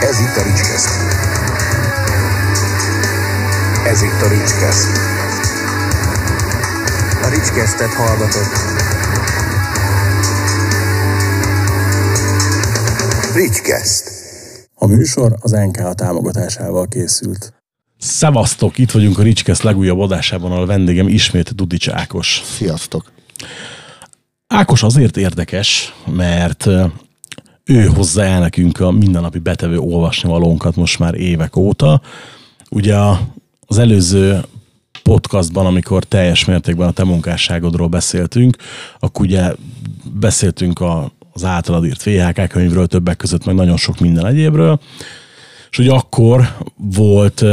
Ez itt a Ricskeszt. Ez itt a Ricskeszt. A Ricskesztet hallgatott. Ricskeszt. A műsor az NK támogatásával készült. Szevasztok, itt vagyunk a Ricskesz legújabb adásában, a vendégem ismét Dudics Ákos. Sziasztok! Ákos azért érdekes, mert ő hozza el nekünk a mindennapi betevő olvasnivalónkat most már évek óta. Ugye az előző podcastban, amikor teljes mértékben a te munkásságodról beszéltünk, akkor ugye beszéltünk a, az általad írt VHK könyvről, többek között meg nagyon sok minden egyébről, és ugye akkor volt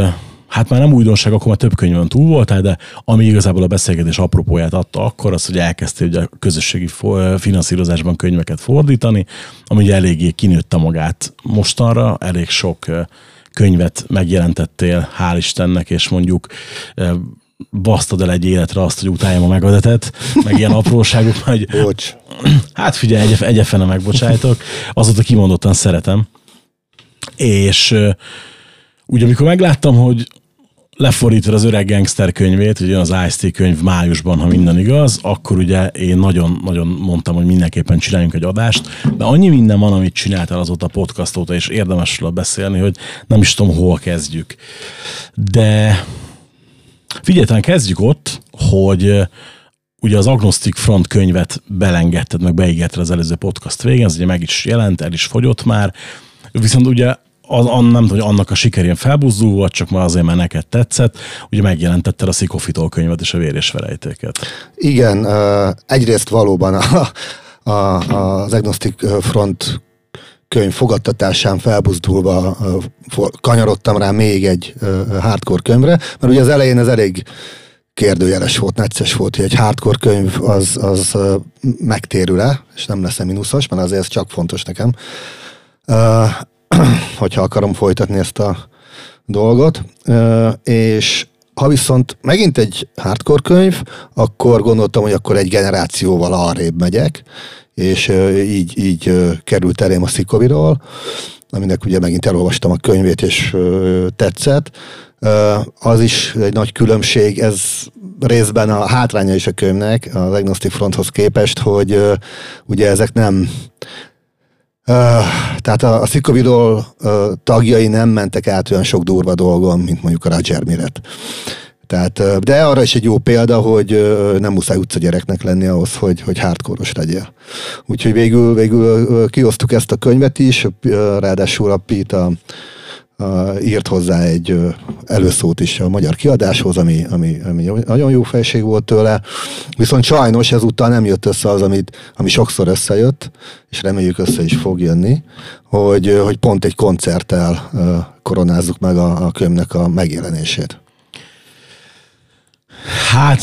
hát már nem újdonság, akkor már több könyvön túl voltál, de ami igazából a beszélgetés apropóját adta akkor, az, hogy elkezdtél ugye a közösségi finanszírozásban könyveket fordítani, ami ugye eléggé kinőtte magát mostanra, elég sok könyvet megjelentettél, hál' Istennek, és mondjuk basztad el egy életre azt, hogy utáljam a megadetet, meg ilyen apróságok, hogy Bocs. hát figyelj, egy, egyefene megbocsájtok, azóta kimondottan szeretem. És ugye amikor megláttam, hogy lefordítva az öreg gangster könyvét, ugye az IST könyv májusban, ha minden igaz, akkor ugye én nagyon-nagyon mondtam, hogy mindenképpen csináljunk egy adást, de annyi minden van, amit csináltál azóta a podcast óta, és érdemes róla beszélni, hogy nem is tudom, hol kezdjük. De figyelj, kezdjük ott, hogy ugye az Agnostic Front könyvet belengedted, meg beígérted az előző podcast végén, ez ugye meg is jelent, el is fogyott már, viszont ugye az, an, nem tudom, hogy annak a sikerén felbuzdul volt, csak már azért, mert neked tetszett, ugye megjelentetted a Szikofitól könyvet és a vér és felejtéket. Igen, egyrészt valóban a, a, az Agnostic Front könyv fogadtatásán felbuzdulva kanyarodtam rá még egy hardcore könyvre, mert ugye az elején ez elég kérdőjeles volt, necces volt, hogy egy hardcore könyv az, az megtérül-e, és nem lesz-e mínuszos, mert azért ez csak fontos nekem. Hogyha akarom folytatni ezt a dolgot. És ha viszont megint egy hardcore könyv, akkor gondoltam, hogy akkor egy generációval arrébb megyek, és így, így került elém a Szikoviról, aminek ugye megint elolvastam a könyvét, és tetszett. Az is egy nagy különbség, ez részben a hátránya is a könyvnek, az Agnostic Fronthoz képest, hogy ugye ezek nem tehát a, a Szikovidol tagjai nem mentek át olyan sok durva dolgon, mint mondjuk a Roger Miret. Tehát, de arra is egy jó példa, hogy nem muszáj utcagyereknek lenni ahhoz, hogy, hogy hardcore legyél. Úgyhogy végül, végül kiosztuk ezt a könyvet is, ráadásul a Pete a, írt hozzá egy előszót is a magyar kiadáshoz, ami, ami, ami nagyon jó felség volt tőle. Viszont sajnos ezúttal nem jött össze az, amit, ami sokszor összejött, és reméljük össze is fog jönni, hogy, hogy pont egy koncerttel koronázzuk meg a, a könyvnek a megjelenését. Hát,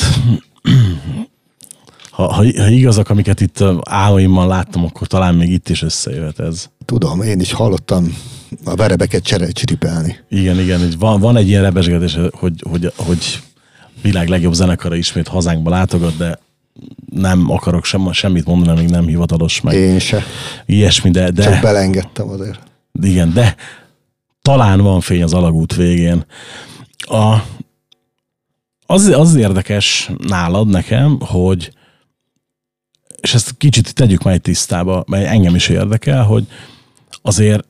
ha, ha, ha igazak, amiket itt álmaimmal láttam, akkor talán még itt is összejöhet ez. Tudom, én is hallottam a verebeket csere, csiripelni. Igen, igen, van, van egy ilyen rebesgetés, hogy, hogy, hogy világ legjobb zenekara ismét hazánkba látogat, de nem akarok sem, semmit mondani, még nem hivatalos meg. Én se. Ilyesmi, de... de Csak belengedtem azért. Igen, de talán van fény az alagút végén. A, az, az érdekes nálad nekem, hogy és ezt kicsit tegyük majd tisztába, mert engem is érdekel, hogy azért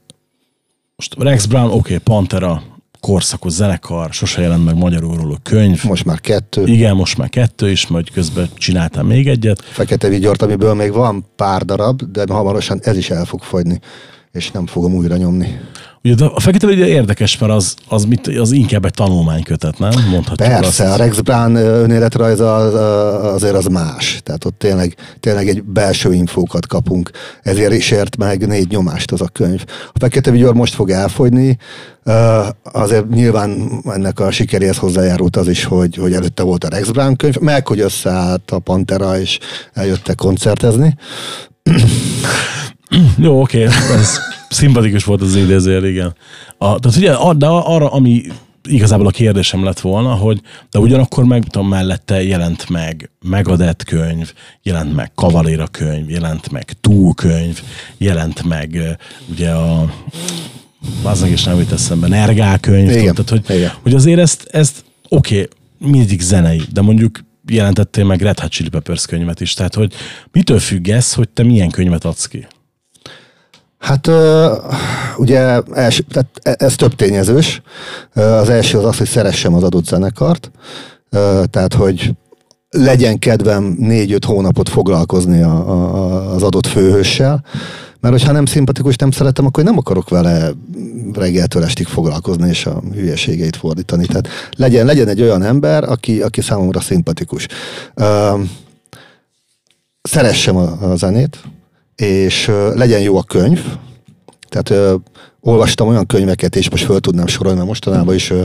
most Rex Brown, oké, okay, Pantera, korszakos zenekar, sose jelent meg magyarul róla könyv. Most már kettő. Igen, most már kettő is, majd közben csináltam még egyet. Fekete Vigyort, amiből még van pár darab, de hamarosan ez is el fog fogyni, és nem fogom újra nyomni. Ugye a Fekete Vigyor érdekes, mert az, az, mit, az inkább egy tanulmánykötet, nem? Mondhatjuk Persze, azt. a Rex Brown önéletrajz az, azért az más. Tehát ott tényleg, tényleg egy belső infókat kapunk. Ezért is ért meg négy nyomást az a könyv. A Fekete Vigyor most fog elfogyni, azért nyilván ennek a sikeréhez hozzájárult az is, hogy, hogy előtte volt a Rex Brown könyv, meg hogy összeállt a Pantera, és eljöttek koncertezni. Jó, oké, okay. ez szimpatikus volt az idézőjel, igen. A, tehát ugye, de arra, ami igazából a kérdésem lett volna, hogy de ugyanakkor meg tudom, mellette jelent meg Megadett könyv, jelent meg Kavaléra könyv, jelent meg Túl könyv, jelent meg ugye a aznak is nem jut eszembe, Nergál könyv, Igen, tehát, hogy, igen. hogy azért ezt, ezt oké, okay, mindig zenei, de mondjuk jelentettél meg Red Hot Chili Peppers könyvet is, tehát hogy mitől függ ez, hogy te milyen könyvet adsz ki? Hát ugye els, tehát e- ez több tényezős. Az első az az, hogy szeressem az adott zenekart, tehát hogy legyen kedvem négy-öt hónapot foglalkozni a, a, az adott főhőssel, mert hogyha nem szimpatikus, nem szeretem, akkor nem akarok vele reggeltől estig foglalkozni és a hülyeségeit fordítani. Tehát legyen, legyen egy olyan ember, aki, aki számomra szimpatikus. Szeressem a, a zenét, és legyen jó a könyv, tehát olvastam olyan könyveket, és most föl tudnám sorolni, mert mostanában is ö,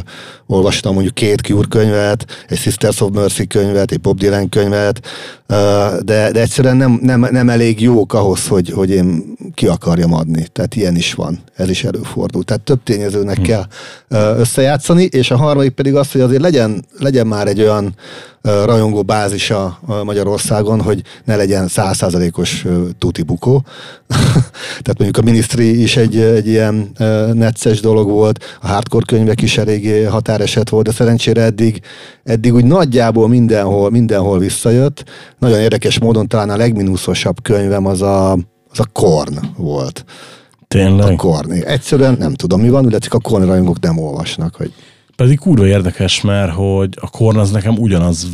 olvastam mondjuk két Cure könyvet, egy Sisters of Mercy könyvet, egy Bob Dylan könyvet, ö, de, de egyszerűen nem, nem, nem elég jók ahhoz, hogy, hogy én ki akarjam adni. Tehát ilyen is van, ez is előfordul. Tehát több tényezőnek kell ö, összejátszani, és a harmadik pedig az, hogy azért legyen, legyen már egy olyan ö, rajongó bázisa Magyarországon, hogy ne legyen százszázalékos tuti bukó. Tehát mondjuk a minisztri is egy, egy ilyen ö, necces dolog volt, a hardcore könyvek is eléggé határeset volt, de szerencsére eddig, eddig úgy nagyjából mindenhol, mindenhol visszajött. Nagyon érdekes módon talán a legminuszosabb könyvem az a, az a Korn volt. A Tényleg? Korn. Egyszerűen nem tudom mi van, illetve a Korn rajongók nem olvasnak, hogy Pedig kurva érdekes, mert hogy a Korn az nekem ugyanaz,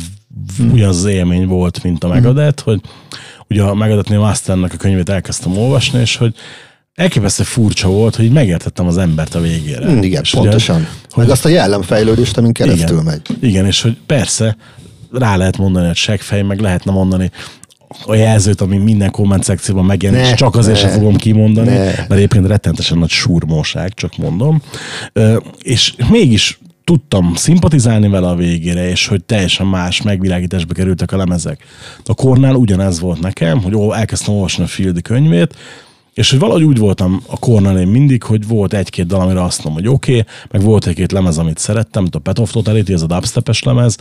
ugyanaz az élmény volt, mint a Megadeth, hogy ugye a Megadethnél Masternek a könyvét elkezdtem olvasni, és hogy elképesztő furcsa volt, hogy megértettem az embert a végére. Mm, igen, és ugye, pontosan. Meg azt a jellemfejlődést, amin keresztül igen, megy. Igen, és hogy persze rá lehet mondani, hogy seggfej, meg lehetne mondani a jelzőt, ami minden komment szekcióban megjelenik, és csak azért ne, sem fogom kimondani, ne. mert egyébként rettentesen nagy surmóság, csak mondom. És mégis tudtam szimpatizálni vele a végére, és hogy teljesen más megvilágításba kerültek a lemezek. A kornál ugyanez volt nekem, hogy ó, elkezdtem olvasni a Fieldi könyvét, és hogy valahogy úgy voltam a Kornel én mindig, hogy volt egy-két dal, amire azt mondom, hogy oké, okay, meg volt egy-két lemez, amit szerettem, mint a Pet of Totality, ez a dubstepes lemez,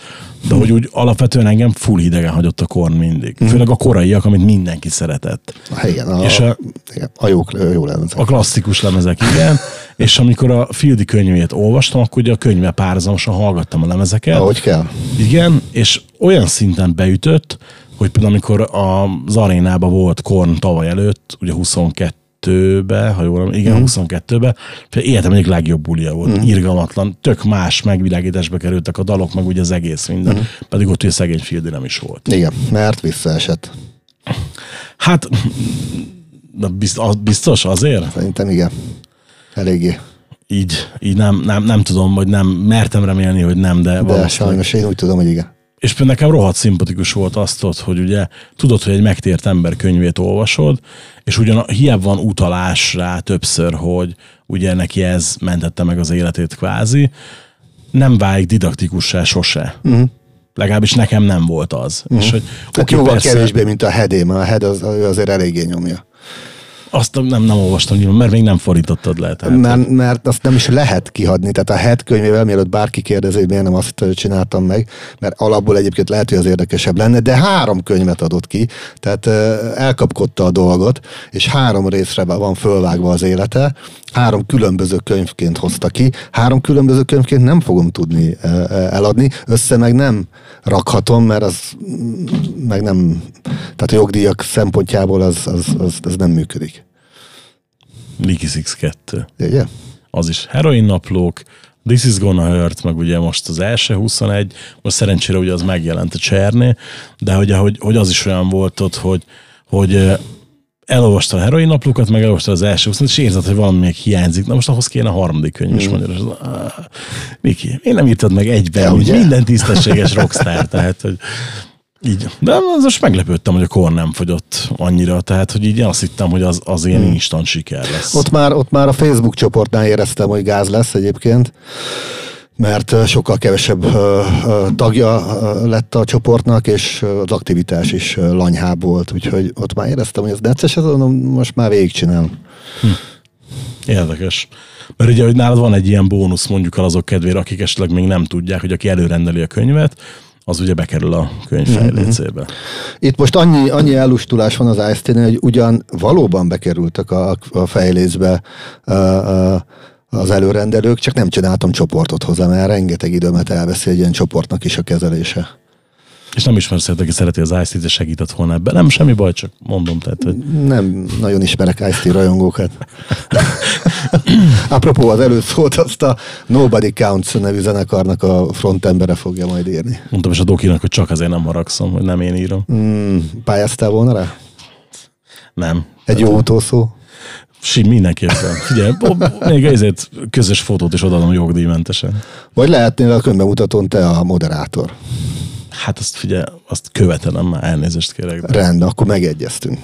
de hogy úgy alapvetően engem full hidegen hagyott a Korn mindig. Főleg a koraiak, amit mindenki szeretett. Igen, a, És a- igen, a jók, jó lenne. A klasszikus lemezek, igen. És amikor a Fieldi könyvét olvastam, akkor ugye a könyve párhuzamosan hallgattam a lemezeket. Ahogy kell. Igen, és olyan szinten beütött, hogy például amikor az arénában volt Korn tavaly előtt, ugye 22-be, ha jól emlékszem, igen, 22-be, életem egyik legjobb bulia volt, irgalmatlan, tök más megvilágításba kerültek a dalok, meg ugye az egész minden, pedig ott ugye szegény Fieldi nem is volt. Igen, mert visszaesett. Hát, de biztos azért? Szerintem igen. Eléggé. Így, így nem, nem, nem tudom, vagy nem mertem remélni, hogy nem, de, De valószínűleg sajnos én úgy tudom, hogy igen. És nekem rohadt szimpatikus volt azt, hogy ugye tudod, hogy egy megtért ember könyvét olvasod, és ugyan hiába van utalás rá többször, hogy ugye neki ez mentette meg az életét kvázi, nem válik didaktikussá sose. Uh-huh. Legalábbis nekem nem volt az. Uh-huh. És hogy Hát oké, jóval persze, kevésbé, mint a Hedé, mert a Head az, azért eléggé nyomja. Azt nem, nem olvastam mert még nem fordítottad le. Tehát, Mert, mert azt nem is lehet kihagyni. Tehát a head könyvével, mielőtt bárki kérdezi, hogy miért nem azt csináltam meg, mert alapból egyébként lehet, hogy az érdekesebb lenne, de három könyvet adott ki, tehát elkapkodta a dolgot, és három részre van fölvágva az élete, három különböző könyvként hozta ki, három különböző könyvként nem fogom tudni eladni, össze meg nem rakhatom, mert az meg nem, tehát a jogdíjak szempontjából az, az, az, az nem működik. Six 2. Ugye? az is heroin naplók, This is gonna hurt, meg ugye most az első 21, most szerencsére ugye az megjelent a Cserné, de hogy, hogy, hogy az is olyan volt ott, hogy, hogy elolvasta a heroin naplókat, meg elolvasta az első 21, és érzed, hogy valami még hiányzik. Na most ahhoz kéne a harmadik könyv is magyarul. Az, ah, Miki, én nem írtad meg egyben, hogy minden tisztességes rockstar, tehát hogy így. De az most meglepődtem, hogy a kor nem fogyott annyira, tehát hogy így azt hittem, hogy az, az ilyen instant siker lesz. Ott már, ott már a Facebook csoportnál éreztem, hogy gáz lesz egyébként, mert sokkal kevesebb tagja lett a csoportnak, és az aktivitás is lanyhább volt, úgyhogy ott már éreztem, hogy ez necces, ez most már végigcsinálom. Érdekes. Mert ugye, hogy nálad van egy ilyen bónusz mondjuk el azok kedvére, akik esetleg még nem tudják, hogy aki előrendeli a könyvet, az ugye bekerül a könyv fejlécébe. Itt most annyi, annyi ellustulás van az ice hogy ugyan valóban bekerültek a, a fejlészbe a, a, az előrendelők, csak nem csináltam csoportot hozzá, mert rengeteg időmet elveszi egy ilyen csoportnak is a kezelése. És nem ismersz aki szereti az ice t segített volna ebben. Nem, semmi baj, csak mondom. Tehát, hogy... Nem nagyon ismerek ice rajongókat. Apropó, az előtt szólt azt a Nobody Counts nevű zenekarnak a frontembere fogja majd írni. Mondtam is a Dokinak, hogy csak azért nem haragszom, hogy nem én írom. Mm, pályáztál volna rá? Nem. Egy jó utószó? Sim, mindenképpen. Figyelj, még ezért közös fotót is odaadom jogdíjmentesen. Vagy lehetnél a könybemutatón te a moderátor. Hát azt figyelj, azt követelem már, elnézést kérek. De. Rendben, akkor megegyeztünk.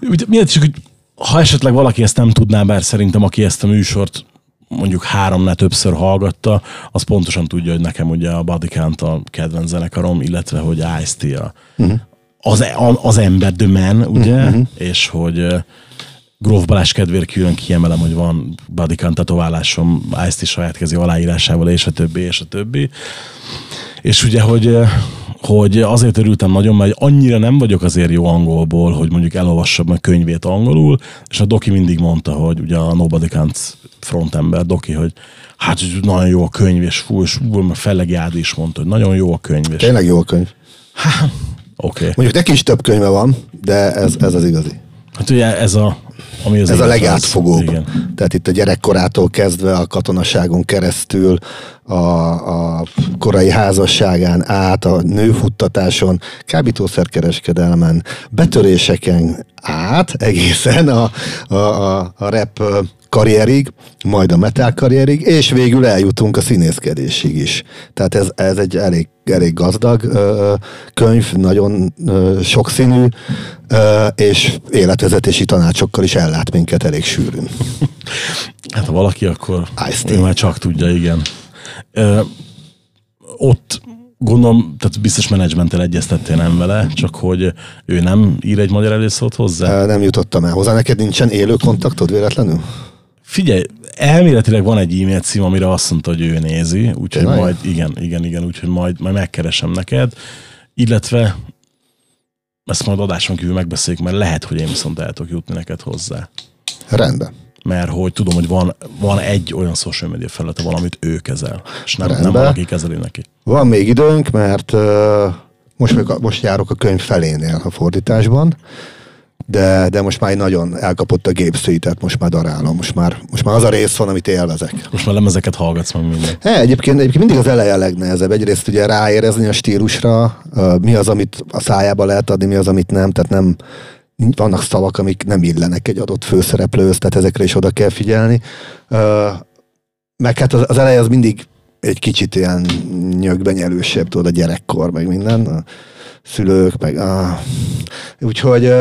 Ugye, miért is, hogy ha esetleg valaki ezt nem tudná, bár szerintem aki ezt a műsort mondjuk háromnál többször hallgatta, az pontosan tudja, hogy nekem ugye a Bodycount a kedvenc zenekarom, illetve hogy ice a, uh-huh. az, az ember, The Man, ugye, uh-huh. és hogy Gróf Balázs kedvéért külön kiemelem, hogy van Bodycount tetoválásom, ice saját kezi aláírásával, és a többi, és a többi. És ugye, hogy, hogy azért örültem nagyon, mert annyira nem vagyok azért jó angolból, hogy mondjuk elolvassam a könyvét angolul, és a Doki mindig mondta, hogy ugye a Nobody Can't frontember Doki, hogy hát nagyon jó a könyv, és fú, és fú, Fellegi Ádi is mondta, hogy nagyon jó a könyv. És... Tényleg jó a könyv. oké. Okay. Mondjuk neki is több könyve van, de ez, ez az igazi. Hát ugye ez a ami az Ez a legátfogóbb. Igen. Tehát itt a gyerekkorától kezdve a katonaságon keresztül, a, a korai házasságán át, a nőfuttatáson, kábítószerkereskedelmen, betöréseken át egészen a, a, a, a rap karrierig, majd a metal karrierig, és végül eljutunk a színészkedésig is. Tehát ez, ez egy elég, elég gazdag ö, könyv, nagyon ö, sokszínű, ö, és életvezetési tanácsokkal is ellát minket elég sűrűn. Hát ha valaki, akkor ő már csak tudja, igen. Ö, ott gondolom, tehát biztos menedzsmenttel egyeztettél nem vele, csak hogy ő nem ír egy magyar előszót hozzá? Nem jutottam el hozzá. Neked nincsen élő kontaktod véletlenül? Figyelj, elméletileg van egy e-mail cím, amire azt mondta, hogy ő nézi, úgyhogy Tényleg? majd, igen, igen, igen, úgyhogy majd, majd megkeresem neked, illetve ezt majd adáson kívül megbeszéljük, mert lehet, hogy én viszont el tudok jutni neked hozzá. Rendben. Mert hogy tudom, hogy van, van egy olyan social media felülete valamit ő kezel, és nem, nem valaki kezeli neki. Van még időnk, mert uh, most, most járok a könyv felénél a fordításban, de, de most már nagyon elkapott a gépszűj, tehát most már darálom, most már, most már az a rész van, amit élvezek. Most már lemezeket hallgatsz meg minden. He, egyébként, egyébként mindig az eleje a legnehezebb. Egyrészt ugye ráérezni a stílusra, mi az, amit a szájába lehet adni, mi az, amit nem, tehát nem, vannak szavak, amik nem illenek egy adott főszereplőhöz, tehát ezekre is oda kell figyelni. Meg hát az, az eleje az mindig egy kicsit ilyen nyögbenyelősebb, tudod, a gyerekkor, meg minden szülők, meg ah. úgyhogy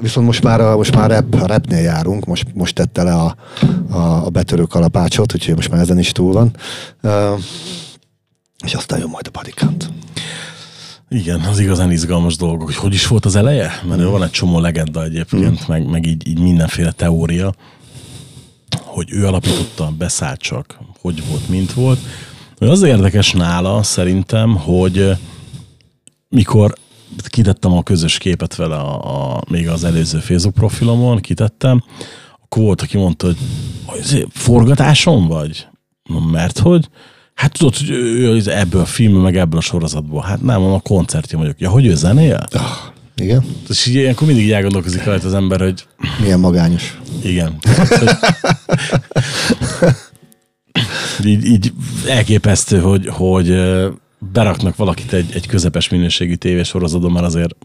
viszont most már, a, most már rap, a rapnél járunk, most, most tette le a, a, a betörő kalapácsot, úgyhogy most már ezen is túl van. És aztán jön majd a bodycount. Igen, az igazán izgalmas dolgok, hogy hogy is volt az eleje? Mert mm. van egy csomó legenda egyébként, mm. meg, meg így, így mindenféle teória, hogy ő alapította, beszállt csak, hogy volt, mint volt. Az érdekes nála szerintem, hogy mikor kitettem a közös képet vele a, a, még az előző Facebook profilomon, kitettem, akkor volt, aki mondta, hogy, hogy forgatáson vagy? Mert hogy? Hát tudod, hogy ő ebből a filmből, meg ebből a sorozatból. Hát nem, a koncertje vagyok. Ja, hogy ő zenél? Oh, igen. És így ilyenkor mindig így elgondolkozik rajta az ember, hogy... Milyen magányos. Igen. így, így elképesztő, hogy, hogy beraknak valakit egy, egy közepes minőségű tévésorozatban, mert azért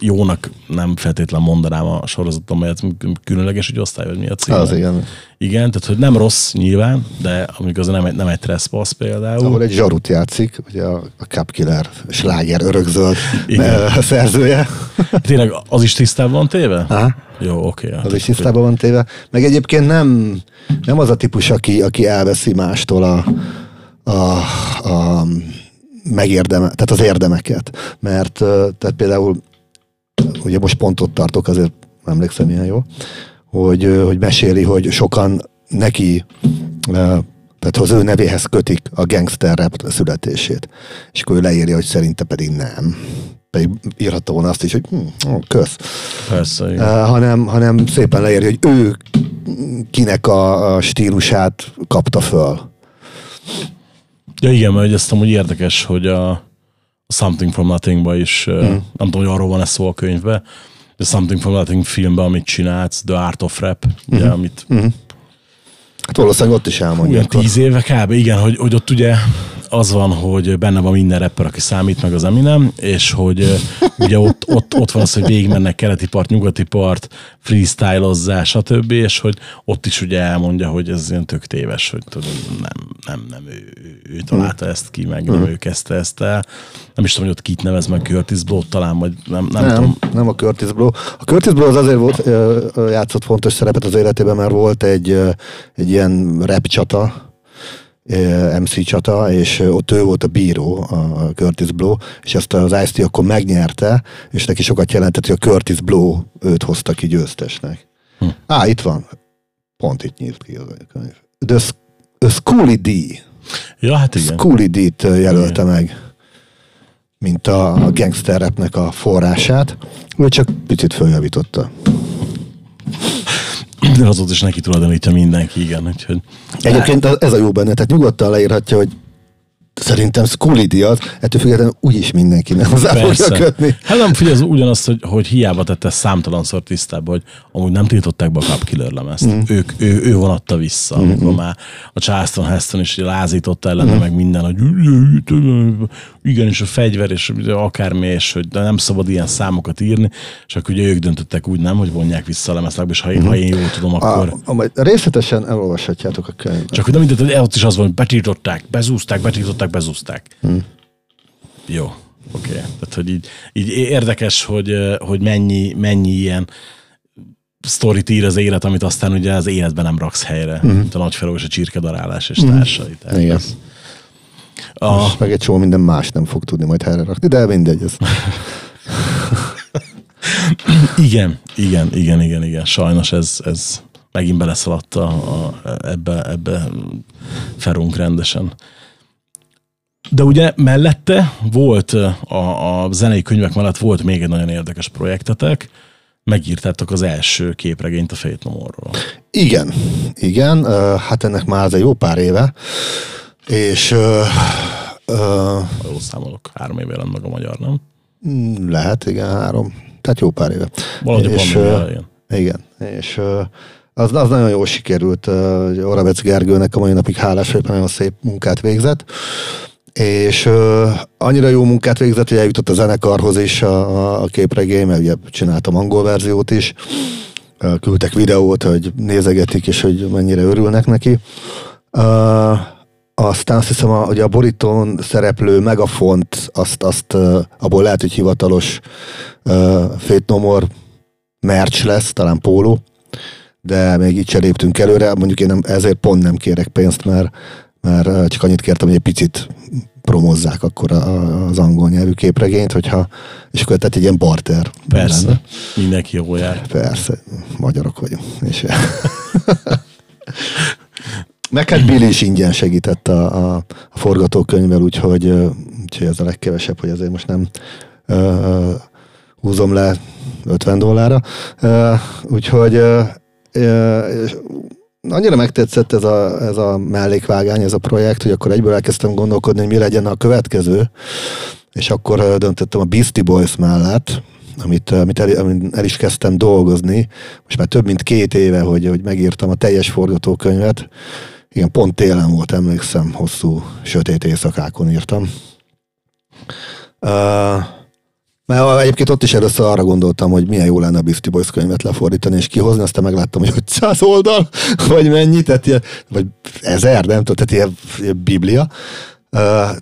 jónak nem feltétlen mondanám a sorozatom, mert különleges hogy osztály, vagy mi a cím. Az igen. Igen, tehát hogy nem rossz nyilván, de amikor az nem egy, nem egy trespass például. Ahol egy zsarut játszik, ugye a, a Cup Killer sláger örökzöld szerzője. Tényleg az is tisztában van téve? Aha. Jó, oké. Okay, az is tisztában van téve. Meg egyébként nem, nem az a típus, aki, aki elveszi mástól a, a, a megérdeme, tehát az érdemeket. Mert tehát például, ugye most pont ott tartok, azért emlékszem ilyen jó, hogy, hogy meséli, hogy sokan neki tehát az ő nevéhez kötik a gangster rap születését. És akkor ő leírja, hogy szerinte pedig nem. pedig írhatta volna azt is, hogy hm, ó, kösz. Persze, igen. Hanem, hanem szépen leírja, hogy ő kinek a, a stílusát kapta föl. Ja igen, mert ezt amúgy érdekes, hogy a Something from Nothing-ba is, mm. nem tudom, hogy arról van-e szó a könyvbe, de Something from Nothing filmben, amit csinálsz, The Art of Rap, ugye, amit Hát valószínűleg ott is elmondja. Olyan tíz éve kb. Igen, hogy, hogy ott ugye az van, hogy benne van minden rapper, aki számít, meg az Eminem, és hogy ugye ott, ott, ott van az, hogy végigmennek keleti part, nyugati part, freestylozzás, stb., és hogy ott is ugye elmondja, hogy ez ilyen tök téves, hogy tudod, nem, nem, nem ő, ő, találta ezt ki, meg nem ő kezdte ezt el. Nem is tudom, hogy ott kit nevez meg Curtis Blow talán, vagy nem, nem, Nem, tudom. nem a Curtis Blow. A Curtis Blow az azért volt, játszott fontos szerepet az életében, mert volt egy, egy ilyen rap csata, MC csata, és ott ő volt a bíró, a Curtis Blow, és ezt az ice akkor megnyerte, és neki sokat jelentett, hogy a Curtis Blow őt hozta ki győztesnek. Hm. Á, itt van. Pont itt nyílt ki az a könyv. The a Schooly D. Ja, hát igen. Schooly D-t jelölte meg, mint a, a gangster rapnek a forrását. Ő csak picit följavította. De azóta is neki tulajdonítja mindenki, igen. Úgyhogy, Egyébként ez a jó benne, tehát nyugodtan leírhatja, hogy szerintem Schooly D az, ettől függetlenül úgyis mindenki nem hozzá fogja Persze. kötni. Hát nem, figyelj, ez ugyanaz, hogy, hogy hiába tette számtalanszor tisztába, hogy amúgy nem tiltották be a Cup Killer lemezt. Mm. Ők, ő, ő vonatta vissza, Mhm. amikor már a Charleston Heston is lázította ellene, Mhm. meg minden, hogy igenis a fegyver, és akármi, és hogy nem szabad ilyen számokat írni, és akkor ugye ők döntöttek úgy nem, hogy vonják vissza a lemezt, és ha én, ha én jól tudom, akkor... A, a, majd részletesen elolvashatjátok a könyvet. Csak hogy nem mindent, hogy ott is az van, hogy betiltották, bezúzták, betiltották, bezúzták. Hmm. Jó, oké. Okay. Tehát, hogy így, így érdekes, hogy, hogy mennyi, mennyi ilyen sztorit ír az élet, amit aztán ugye az életben nem raksz helyre. Hmm. Mint a nagyfeló és a csirkedarálás és társai. Tehát Igen. ez- A, Most meg egy csomó minden más nem fog tudni majd helyre rakni, de mindegy. Ez. igen, igen, igen, igen, igen. Sajnos ez, ez megint beleszaladt a, a, ebbe, ebbe ferunk rendesen. De ugye mellette volt a, a zenei könyvek mellett volt még egy nagyon érdekes projektetek, megírtátok az első képregényt a Fate No. Igen, igen, hát ennek már az egy jó pár éve, és ö, ö, jól számolok, három éve jelent meg a magyar, nem? Mm, Lehet, igen, három. Tehát jó pár éve. Valahogy és, ö, elején. Igen, és az, az nagyon jól sikerült. ö, Oravec Gergőnek a mai napig hálás, hogy nagyon szép munkát végzett. És ö, annyira jó munkát végzett, hogy eljutott a zenekarhoz is a, a, képregény, mert ugye csináltam angol verziót is. Ö, Küldtek videót, hogy nézegetik, és hogy mennyire örülnek neki. Ö, aztán azt hiszem, hogy a borítón szereplő megafont, azt, azt abból lehet, hogy hivatalos uh, Fate No More merch lesz, talán póló, de még így se léptünk előre, mondjuk én nem, ezért pont nem kérek pénzt, mert, mert csak annyit kértem, hogy egy picit promozzák akkor az angol nyelvű képregényt, hogyha, és akkor tehát egy ilyen barter. Persze, lenne. mindenki jól jár. Persze, magyarok vagyunk. És hát Billy is ingyen segített a, a, a forgatókönyvvel, úgyhogy, úgyhogy ez a legkevesebb, hogy azért most nem ö, húzom le 50 dollárra. Ö, úgyhogy ö, és annyira megtetszett ez a, ez a mellékvágány, ez a projekt, hogy akkor egyből elkezdtem gondolkodni, hogy mi legyen a következő, és akkor döntöttem a Beastie Boys mellett, amit, amit el, el is kezdtem dolgozni, most már több mint két éve, hogy, hogy megírtam a teljes forgatókönyvet. Igen, pont télen volt, emlékszem, hosszú, sötét éjszakákon írtam. Uh, mert egyébként ott is először arra gondoltam, hogy milyen jó lenne a Beastie Boys könyvet lefordítani és kihozni, aztán megláttam, hogy 500 oldal, vagy mennyi, tehát ilyen, vagy ezer, nem tudom, tehát ilyen, ilyen biblia, uh,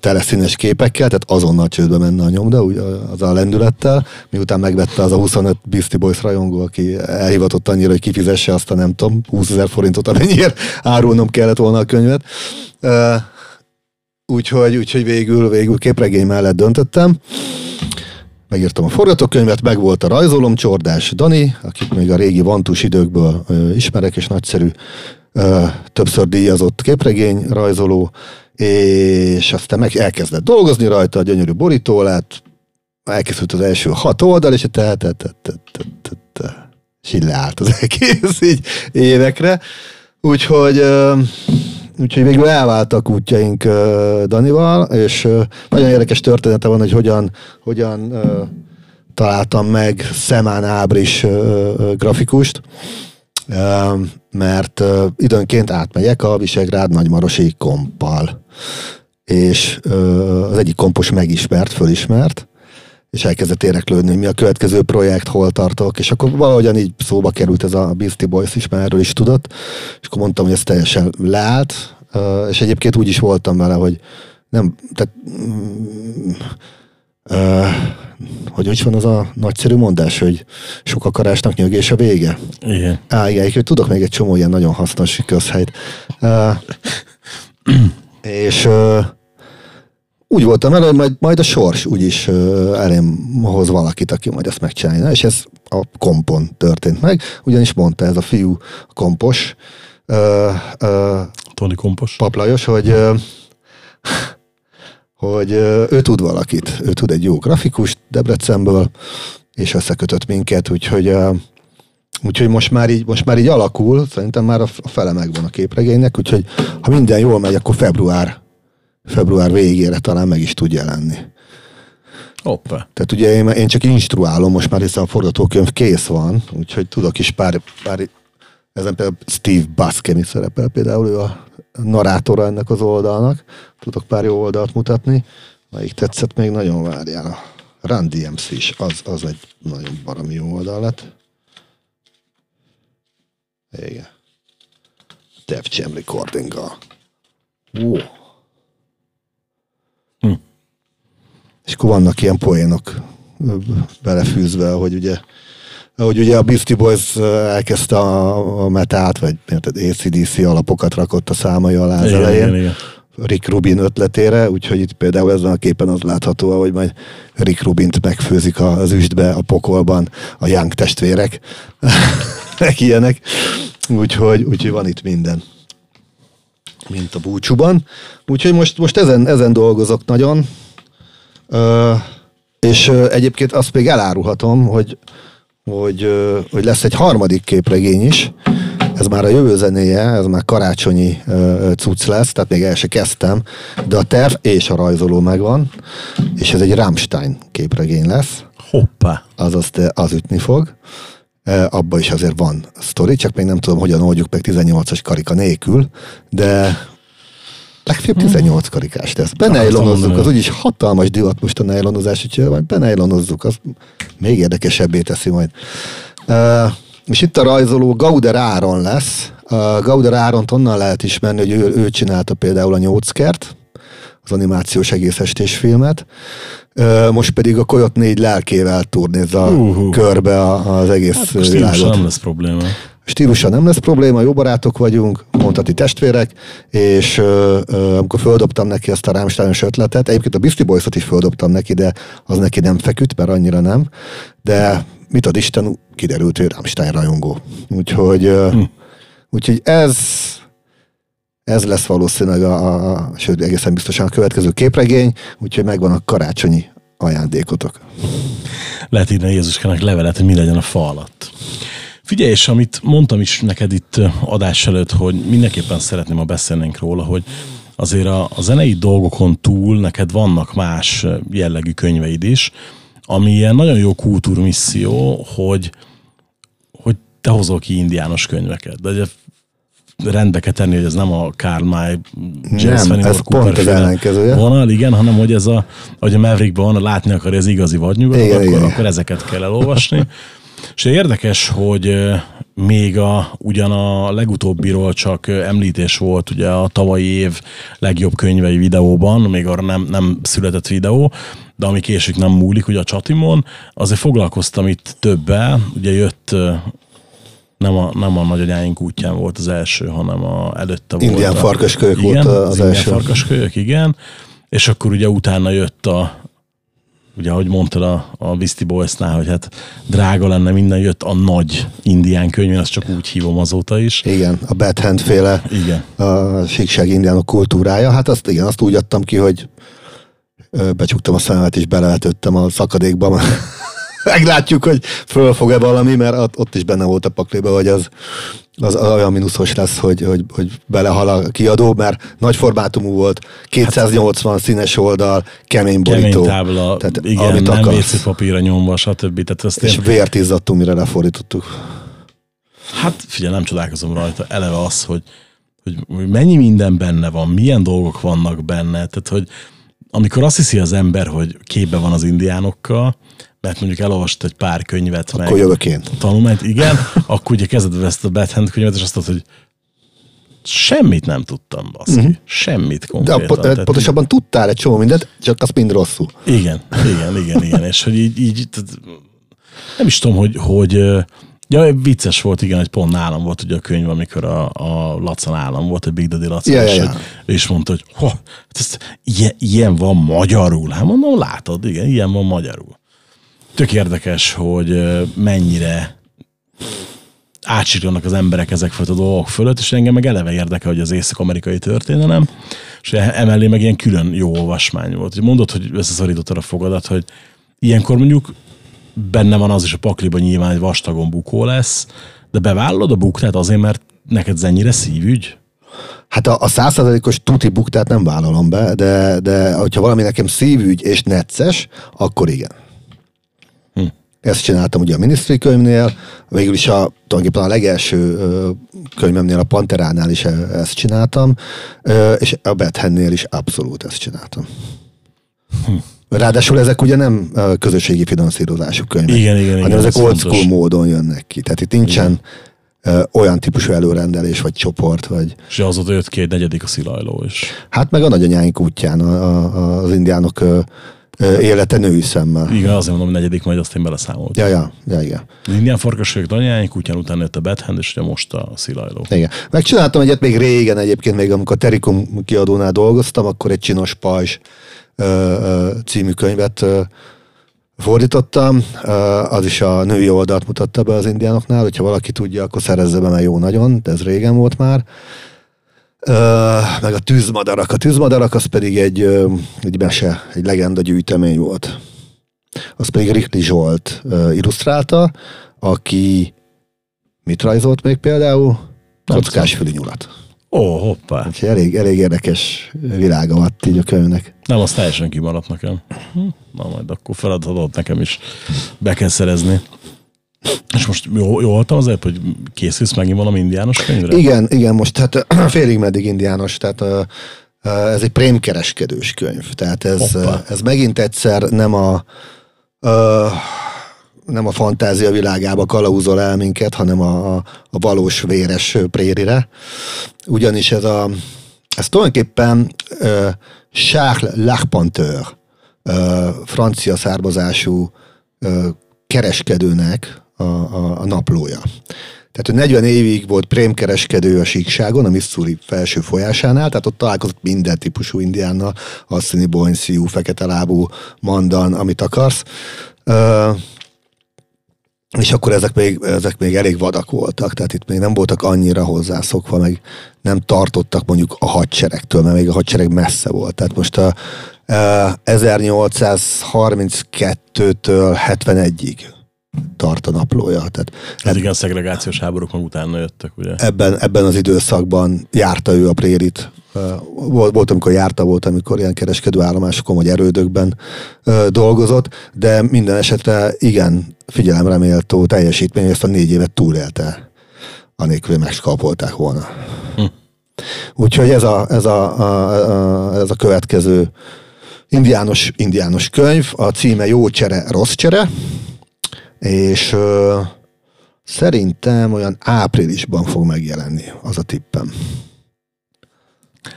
tele színes képekkel, tehát azonnal csődbe menne a nyomda, úgy, az a lendülettel, miután megvette az a 25 Beastie Boys rajongó, aki elhivatott annyira, hogy kifizesse azt a nem tudom, 20 ezer forintot, amennyiért árulnom kellett volna a könyvet. Úgyhogy, úgyhogy végül, végül képregény mellett döntöttem. Megírtam a forgatókönyvet, meg volt a rajzolom, Csordás Dani, akit még a régi Vantus időkből ismerek, és nagyszerű, többször díjazott képregény rajzoló, és aztán meg elkezdett dolgozni rajta, a gyönyörű borító lett, elkészült az első hat oldal, és te, te, te, te, te, te, te, és így leállt az egész így évekre. Úgyhogy, úgyhogy végül elváltak útjaink Danival, és nagyon érdekes története van, hogy hogyan, hogyan találtam meg Szemán Ábris grafikust, mert időnként átmegyek a Visegrád Nagymarosi kompal, és az egyik kompos megismert, fölismert, és elkezdett éreklődni, hogy mi a következő projekt, hol tartok, és akkor valahogyan így szóba került ez a Beastie Boys is, mert erről is tudott, és akkor mondtam, hogy ez teljesen leállt, és egyébként úgy is voltam vele, hogy nem, tehát ö, hogy is van az a nagyszerű mondás, hogy sok akarásnak nyögés a vége? Igen. Á, igen, hogy tudok még egy csomó ilyen nagyon hasznos közhelyt. Uh, és uh, úgy voltam el, hogy majd, majd a sors úgyis uh, elém hoz valakit, aki majd ezt megcsinálja. És ez a kompon történt meg, ugyanis mondta ez a fiú, kompos, uh, uh, Tony Kompos. Paplajos, hogy ö, hogy ő tud valakit, ő tud egy jó grafikust Debrecenből, és összekötött minket, úgyhogy Úgyhogy most már, így, most már így alakul, szerintem már a a fele megvan a képregénynek, úgyhogy ha minden jól megy, akkor február, február végére talán meg is tud jelenni. Hoppá. Tehát ugye én, én csak instruálom most már, hiszen a forgatókönyv kész van, úgyhogy tudok is pár, pár ezen például Steve Buscemi szerepel például, ő a narrátora ennek az oldalnak. Tudok pár jó oldalt mutatni. Melyik tetszett még nagyon várjál. A Run DMC is, az, az egy nagyon baromi jó oldal lett. Igen. Def Jam recording-gal. Wow. Hm. És akkor vannak ilyen poénok belefűzve, hogy ugye hogy ugye a Beastie Boys elkezdte a, a metált, vagy ACDC alapokat rakott a számai alá az Igen, elején. igen, igen. Rick Rubin ötletére, úgyhogy itt például ezen a képen az látható, hogy majd Rick Rubint megfőzik az üstbe a pokolban a Young testvérek, meg ilyenek. Úgyhogy, úgyhogy van itt minden mint a búcsúban. Úgyhogy most, most ezen, ezen dolgozok nagyon. Ö, és ö, egyébként azt még elárulhatom, hogy, hogy, hogy lesz egy harmadik képregény is. Ez már a jövő zenéje, ez már karácsonyi cucc lesz, tehát még el se kezdtem, de a terv és a rajzoló megvan, és ez egy Rammstein képregény lesz Hoppá. azaz az ütni fog. E, abba is azért van sztori, csak még nem tudom, hogyan oldjuk meg 18-as karika nélkül, de legfeljebb 18 karikás lesz. Benejlonozzuk, az úgyis hatalmas divat most a nejlonozás, úgyhogy majd benejlonozzuk, az még érdekesebbé teszi majd. E, és itt a rajzoló Gauder Áron lesz. A Gauder Áront onnan lehet ismerni, hogy ő, ő csinálta például a Nyóckert, az animációs egész estés filmet. Most pedig a Koyot négy lelkével turnézza Hú-hú. körbe a- az egész Hát világot. nem lesz probléma. Stílusa nem lesz probléma, jó barátok vagyunk, mondhatni testvérek, és ö, ö, amikor földobtam neki ezt a Rámstányos ötletet, egyébként a Beastie Boys-ot is földobtam neki, de az neki nem feküdt, mert annyira nem, de mit ad Isten, kiderült, hogy Rámstein rajongó. Úgyhogy, ö, Hm. úgyhogy ez ez lesz valószínűleg a, a, a, sőt, egészen biztosan a következő képregény, úgyhogy megvan a karácsonyi ajándékotok. Lehet írni Jézuskának levelet, hogy mi legyen a fa alatt. Figyelj, és amit mondtam is neked itt adás előtt, hogy mindenképpen szeretném, ha beszélnénk róla, hogy azért a, a zenei dolgokon túl neked vannak más jellegű könyveid is, ami ilyen nagyon jó kultúrmisszió, hogy, hogy te hozol ki indiános könyveket. De ugye rendbe kell tenni, hogy ez nem a Karl May Jazz Nem, ez pont az ellenkezője. vonal, igen, hanem hogy ez a, hogy a Maverickben van, látni akarja az igazi vadnyugatot, Igen, akkor, igen. akkor ezeket kell elolvasni. És érdekes, hogy még a, ugyan a legutóbbiról csak említés volt ugye a tavalyi év legjobb könyvei videóban, még arra nem, nem született videó, de ami később nem múlik, ugye a Csatimon, azért foglalkoztam itt többel, ugye jött nem a, nem a nagyanyáink útján volt az első, hanem a előtte volt. Indián farkaskölyök volt az indián első. farkaskölyök, igen. És akkor ugye utána jött a, ugye ahogy mondtad a, a Beastie Boys-nál, hogy hát drága lenne minden, jött a nagy indián könyv, azt csak úgy hívom azóta is. Igen, a Bad Hand féle Igen. a síkság indiánok kultúrája. Hát azt igen, azt úgy adtam ki, hogy becsuktam a szememet és belevetöttem a szakadékba. Meglátjuk, hogy föl fog-e valami, mert ott, is benne volt a pakliba, hogy az, az olyan mínuszos lesz, hogy, hogy, hogy belehal a kiadó, mert nagy formátumú volt, 280 színes oldal, kemény borító. Kemény tábla, tehát, igen, amit nem akarsz. Papírra nyomva, stb. Tehát ezt És én, vért izzadtunk, mire lefordítottuk. hát figyelj, nem csodálkozom rajta. Eleve az, hogy, hogy hogy mennyi minden benne van, milyen dolgok vannak benne. Tehát, hogy amikor azt hiszi az ember, hogy képbe van az indiánokkal, mert mondjuk elolvasott egy pár könyvet, meg Akkor jövök én. tanulmányt, igen, akkor ugye kezded ezt a Bad könyvet, és azt mondod, hogy semmit nem tudtam, baszki. Uh-huh. Semmit Mhm. De a, konkrétan. Tehát pontosabban tudtál egy csomó mindent, csak az mind rosszul. igen, igen, igen, igen. És hogy így, így tehát nem is tudom, hogy, hogy ö, ja, vicces volt, igen, hogy pont nálam volt ugye a könyv, amikor a, a Laca nálam volt, a Big Daddy Laca, Ja, és, ja, hogy- és mondta, hogy ho, hát ez, ilyen, ilyen van magyarul. Hát mondom, látod, igen, ilyen van magyarul. Tök érdekes, hogy mennyire átsírjanak az emberek ezek fölött a dolgok fölött, és engem meg eleve érdekel, hogy az észak-amerikai történelem, és emellé meg ilyen külön jó olvasmány volt. Mondod, hogy összeszorítottad a fogadat, hogy ilyenkor mondjuk benne van az is a pakliban nyilván egy vastagon bukó lesz, de bevállalod a buktát azért, mert neked ez ennyire szívügy? Hát a, a százszerzalékos tuti buktát nem vállalom be, de, de hogyha valami nekem szívügy és necces, akkor igen. Ezt csináltam ugye a minisztri könyvnél, végül is a, tulajdonképpen a legelső könyvemnél, a Panteránál is e- ezt csináltam, és a Bethennél is abszolút ezt csináltam. Hm. Ráadásul ezek ugye nem közösségi finanszírozású könyvek, Igen, igen, igen, hanem ezek ez old fontos. school módon jönnek ki. Tehát itt nincsen ö, olyan típusú előrendelés, vagy csoport, vagy És azóta jött ki egy negyedik a szilajló is. Hát meg a nagyanyáink útján a, a, az indiánok élete női szemmel. Igen, azért mondom, hogy negyedik, majd azt én beleszámoltam. Ja, ja, ja, igen. Indián farkasok nagyjáink, utána utána jött a Bethand, és ugye most a szilajló. igen. Megcsináltam egyet még régen egyébként, még amikor a Terikum kiadónál dolgoztam, akkor egy Csinos Pajzs című könyvet fordítottam. Az is a női oldalt mutatta be az indiánoknál, hogyha valaki tudja, akkor szerezze be, mert jó nagyon, de ez régen volt már. Meg a tűzmadarak. A tűzmadarak az pedig egy, egy mese, egy legenda gyűjtemény volt. Az pedig Rikli Zsolt illusztrálta, aki mit rajzolt még például? Kockás nyulat. Ó, hoppá. Úgyhogy elég, elég érdekes világa van így a könyvnek. Nem, az teljesen kimaradt nekem. Hm, Na majd akkor feladatot nekem is be kell szerezni. És most jó, jó voltam azért, hogy készülsz megint valami indiános könyvre? Igen, igen, most hát félig meddig indiános, tehát ez egy prémkereskedős könyv. Tehát ez, ez megint egyszer nem a nem a fantázia világába kalauzol el minket, hanem a, a, valós véres prérire. Ugyanis ez a ez tulajdonképpen ö, Charles Larpenteur, francia származású kereskedőnek a, a, a naplója. Tehát ő 40 évig volt prémkereskedő a síkságon, a Missouri felső folyásánál, tehát ott találkozott minden típusú indiánnal, asszini bonyszíjú, fekete lábú, mandan, amit akarsz. Ö, és akkor ezek még, ezek még elég vadak voltak, tehát itt még nem voltak annyira hozzászokva, meg nem tartottak mondjuk a hadseregtől, mert még a hadsereg messze volt. Tehát most a, a 1832-től 71-ig tart a naplója. Tehát Hát igen, a szegregációs háborúk meg utána jöttek, ugye? ebben, ebben az időszakban járta ő a prérit. Volt, volt, amikor járta, volt, amikor ilyen kereskedő állomásokon vagy erődökben dolgozott, de minden esetre igen, figyelemre méltó teljesítmény, ezt a négy évet túlélte, anélkül, hogy megskapolták volna. Hm. Úgyhogy ez a, ez a, a, a, ez a következő indiános, indiános könyv, a címe Jó csere, rossz csere, és ö, Szerintem olyan áprilisban fog megjelenni, az a tippem.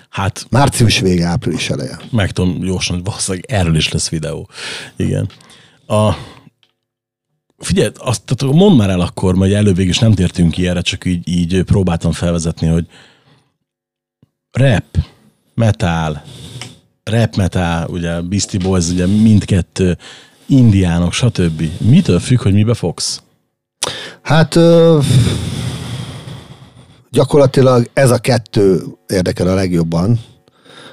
Hát Március vége, április eleje. meg tudom jósan, hogy valószínűleg erről is lesz videó. Igen. A, figyelj, azt tehát mondd már el akkor, mert előbb is nem tértünk ki erre, csak így, így próbáltam felvezetni, hogy rap, metal, rap, metal, ugye Beastie Boys, ugye mindkettő, indiánok, stb. Mitől függ, hogy mibe fogsz? Hát ö, gyakorlatilag ez a kettő érdekel a legjobban,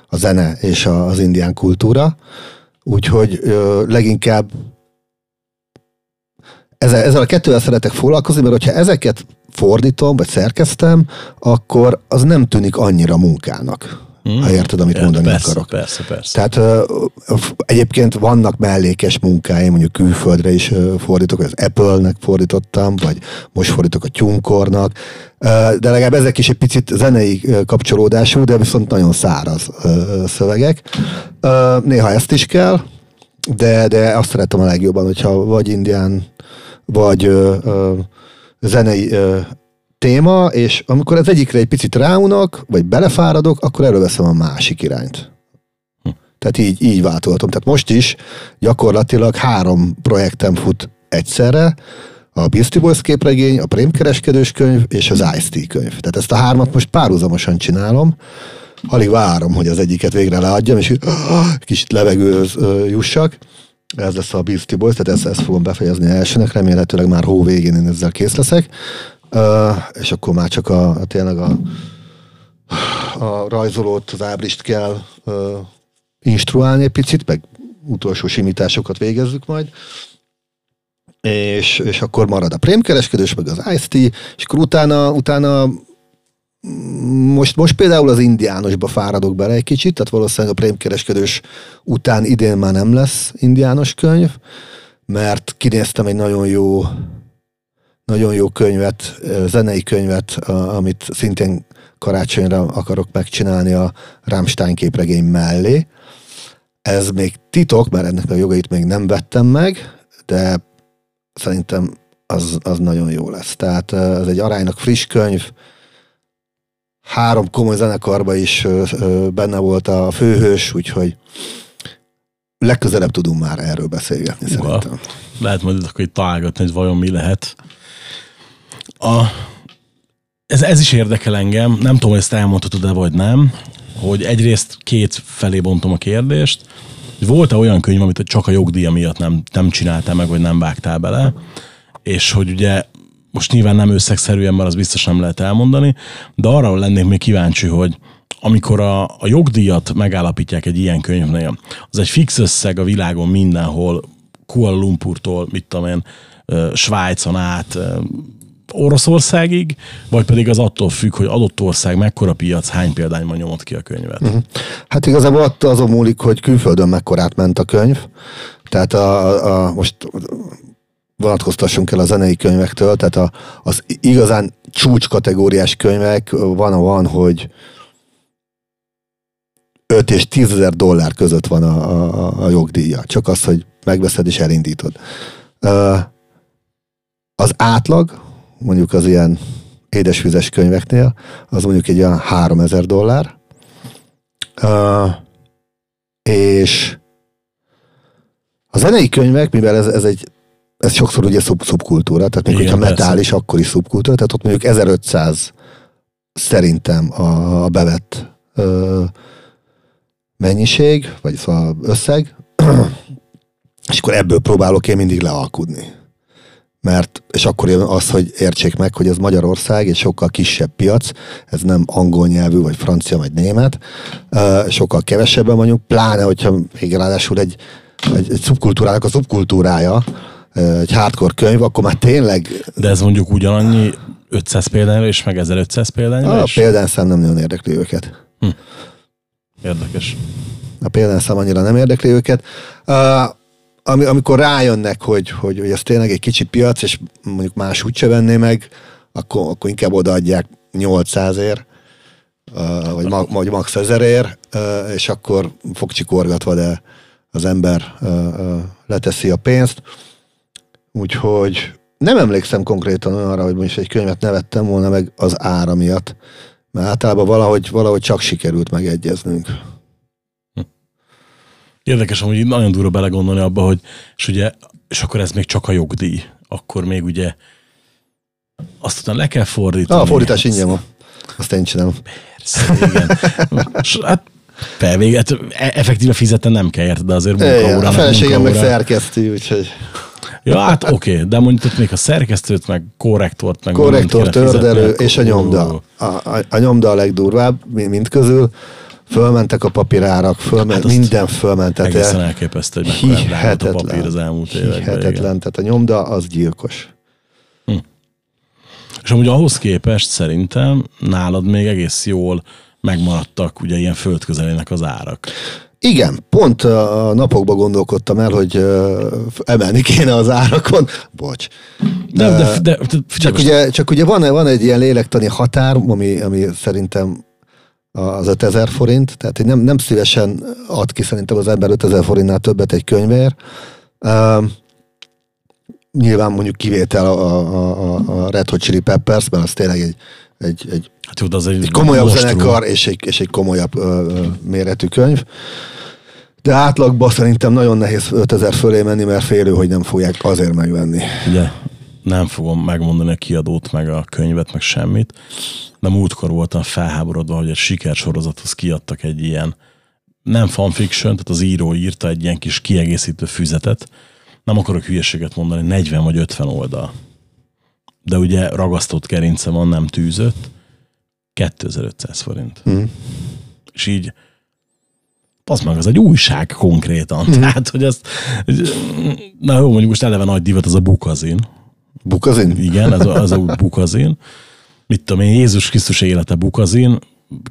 a zene és a, az indián kultúra. Úgyhogy ö, leginkább ezzel, ezzel a kettővel szeretek foglalkozni, mert hogyha ezeket fordítom, vagy szerkeztem, akkor az nem tűnik annyira munkának. Hmm. Ha érted, amit Ja, mondani persze, akarok. Persze, persze. Tehát f- egyébként vannak mellékes munkáim, mondjuk külföldre is ö, fordítok, az Apple-nek fordítottam, vagy most fordítok a TuneCore-nak, Ö, de legalább ezek is egy picit zenei kapcsolódású, de viszont nagyon száraz szövegek. Néha ezt is kell, de, de azt szeretem a legjobban, hogyha vagy indián, vagy ö, ö, zenei ö, téma, és amikor az egyikre egy picit ráunok, vagy belefáradok, akkor előveszem a másik irányt. Tehát így, így váltoltam. Tehát most is gyakorlatilag három projektem fut egyszerre, a Beastie Boys képregény, a Prémkereskedős könyv és az Ice-T könyv. Tehát ezt a hármat most párhuzamosan csinálom, alig várom, hogy az egyiket végre leadjam, és így, kicsit levegőhöz jussak. Ez lesz a Beastie Boys, tehát ezt, ezt fogom befejezni elsőnek, remélhetőleg már hó végén én ezzel kész leszek. És akkor már csak a, a tényleg a, a rajzolót, az ábrist kell ö, instruálni egy picit, meg utolsó simításokat végezzük majd. És, és akkor marad a prémkereskedős, meg az Ice-T, és akkor utána, utána most, most például az indiánosba fáradok bele egy kicsit, tehát valószínűleg a prémkereskedős után idén már nem lesz indiános könyv, mert kinéztem egy nagyon jó nagyon jó könyvet, zenei könyvet, amit szintén karácsonyra akarok megcsinálni a Rammstein képregény mellé. Ez még titok, mert ennek a jogait még nem vettem meg, de szerintem az, az nagyon jó lesz. Tehát ez egy aránylag friss könyv, három komoly zenekarba is benne volt a főhős, úgyhogy legközelebb tudunk már erről beszélgetni Uha. szerintem. Lehet majd akkor itt találgatni, hogy vajon mi lehet. A, ez, ez is érdekel engem, nem tudom, hogy ezt elmondhatod-e vagy nem, hogy egyrészt két felé bontom a kérdést. Volt-e olyan könyv, amit csak a jogdíja miatt nem, nem csináltál meg, vagy nem vágtál bele, és hogy ugye most nyilván nem összegszerűen, mert az biztos nem lehet elmondani, de arra lennék még kíváncsi, hogy amikor a, a jogdíjat megállapítják egy ilyen könyvnél, az egy fix összeg a világon mindenhol, Kuala Lumpurtól, mit tudom én, Svájcon át, Oroszországig, vagy pedig az attól függ, hogy adott ország mekkora piac, hány példányban nyomott ki a könyvet. Uh-huh. Hát igazából attól azon múlik, hogy külföldön mekkorát ment a könyv. Tehát a, a, most vonatkoztassunk el a zenei könyvektől, tehát a, az igazán csúcs kategóriás könyvek van, van, hogy 5 és 10 ezer dollár között van a, a, a jogdíja. Csak az, hogy megveszed és elindítod. Az átlag, mondjuk az ilyen édesvizes könyveknél, az mondjuk egy olyan 3000 dollár. Ö, és a zenei könyvek, mivel ez, ez egy ez sokszor ugye szub, szubkultúra, tehát még Igen, hogyha persze. is, akkor is szubkultúra, tehát ott mondjuk 1500 szerintem a, a bevett ö, mennyiség, vagy szóval összeg, és akkor ebből próbálok én mindig lealkudni. Mert, és akkor jön az, hogy értsék meg, hogy ez Magyarország egy sokkal kisebb piac, ez nem angol nyelvű, vagy francia, vagy német, sokkal kevesebben vagyunk, pláne, hogyha még ráadásul egy, egy, egy szubkultúrának a szubkultúrája, egy hardcore könyv, akkor már tényleg De ez mondjuk ugyanannyi 500 példányra is, meg 1500 példányra a is? példányszám nem nagyon érdekli őket. Érdekes. a példányszám annyira nem érdekli őket. Uh, ami, amikor rájönnek, hogy, hogy, hogy ez tényleg egy kicsi piac, és mondjuk más úgyse venné meg, akkor, akkor inkább odaadják 800-ért, uh, vagy, vagy max 1000-ért, uh, és akkor fogcsikorgatva, de az ember leteszi a pénzt. Úgyhogy nem emlékszem konkrétan arra, hogy most egy könyvet nevettem volna meg az ára miatt, mert általában valahogy, valahogy csak sikerült megegyeznünk. Érdekes, hogy nagyon durva belegondolni abba, hogy és ugye, és akkor ez még csak a jogdíj. Akkor még ugye azt utána le kell fordítani. Ah, a fordítás ingyen van. Azt én csinálom. Persze, igen. S, hát felvéget, e- effektíve fizetni nem kell érte, de azért Igen, munkaóra. a feleségem meg szerkeszti, úgyhogy Ja, hát oké, okay, de mondjuk még a szerkesztőt, meg korrektort, meg korrektor, tördelő és a nyomda. A, a, a nyomda a legdurvább mind közül. Fölmentek a papírárak, fölment, Hát minden fölment. Tehát Egészen elképesztő, hogy mekkora a papír az elmúlt években. igen. hihetetlen. Tehát a nyomda az gyilkos. És amúgy ahhoz képest szerintem nálad még egész jól megmaradtak ugye ilyen földközelének az árak. Igen, pont a napokban gondolkodtam el, hogy emelni kéne az árakon. Bocs. De, de, de, de Csak ugye, csak ugye van, van egy ilyen lélektani határ, ami, ami szerintem az 5000 forint, tehát én nem, nem szívesen ad ki szerintem az ember 5000 forintnál többet egy könyvért. Uh, nyilván mondjuk kivétel a, a, a, a Red Hot Chili Peppers, mert az tényleg egy, egy, egy, hát jó, az egy, egy komolyabb monstrum. zenekar és egy, és egy komolyabb ö, ö, méretű könyv. De átlagban szerintem nagyon nehéz 5000 fölé menni, mert félő, hogy nem fogják azért megvenni. Ugye nem fogom megmondani a kiadót, meg a könyvet, meg semmit, de múltkor voltam felháborodva, hogy egy sikersorozathoz kiadtak egy ilyen nem fanfiction, tehát az író írta egy ilyen kis kiegészítő füzetet, nem akarok hülyeséget mondani, 40 vagy 50 oldal. De ugye ragasztott gerince van, nem tűzött, 2500 forint. Mm. És így az meg, az egy újság konkrétan. Mm. Tehát, hogy ezt, na jó, mondjuk most eleve nagy divat az a bukazin. Bukazin? Igen, ez a, az a bukazin. Mit tudom én, Jézus Krisztus élete bukazin,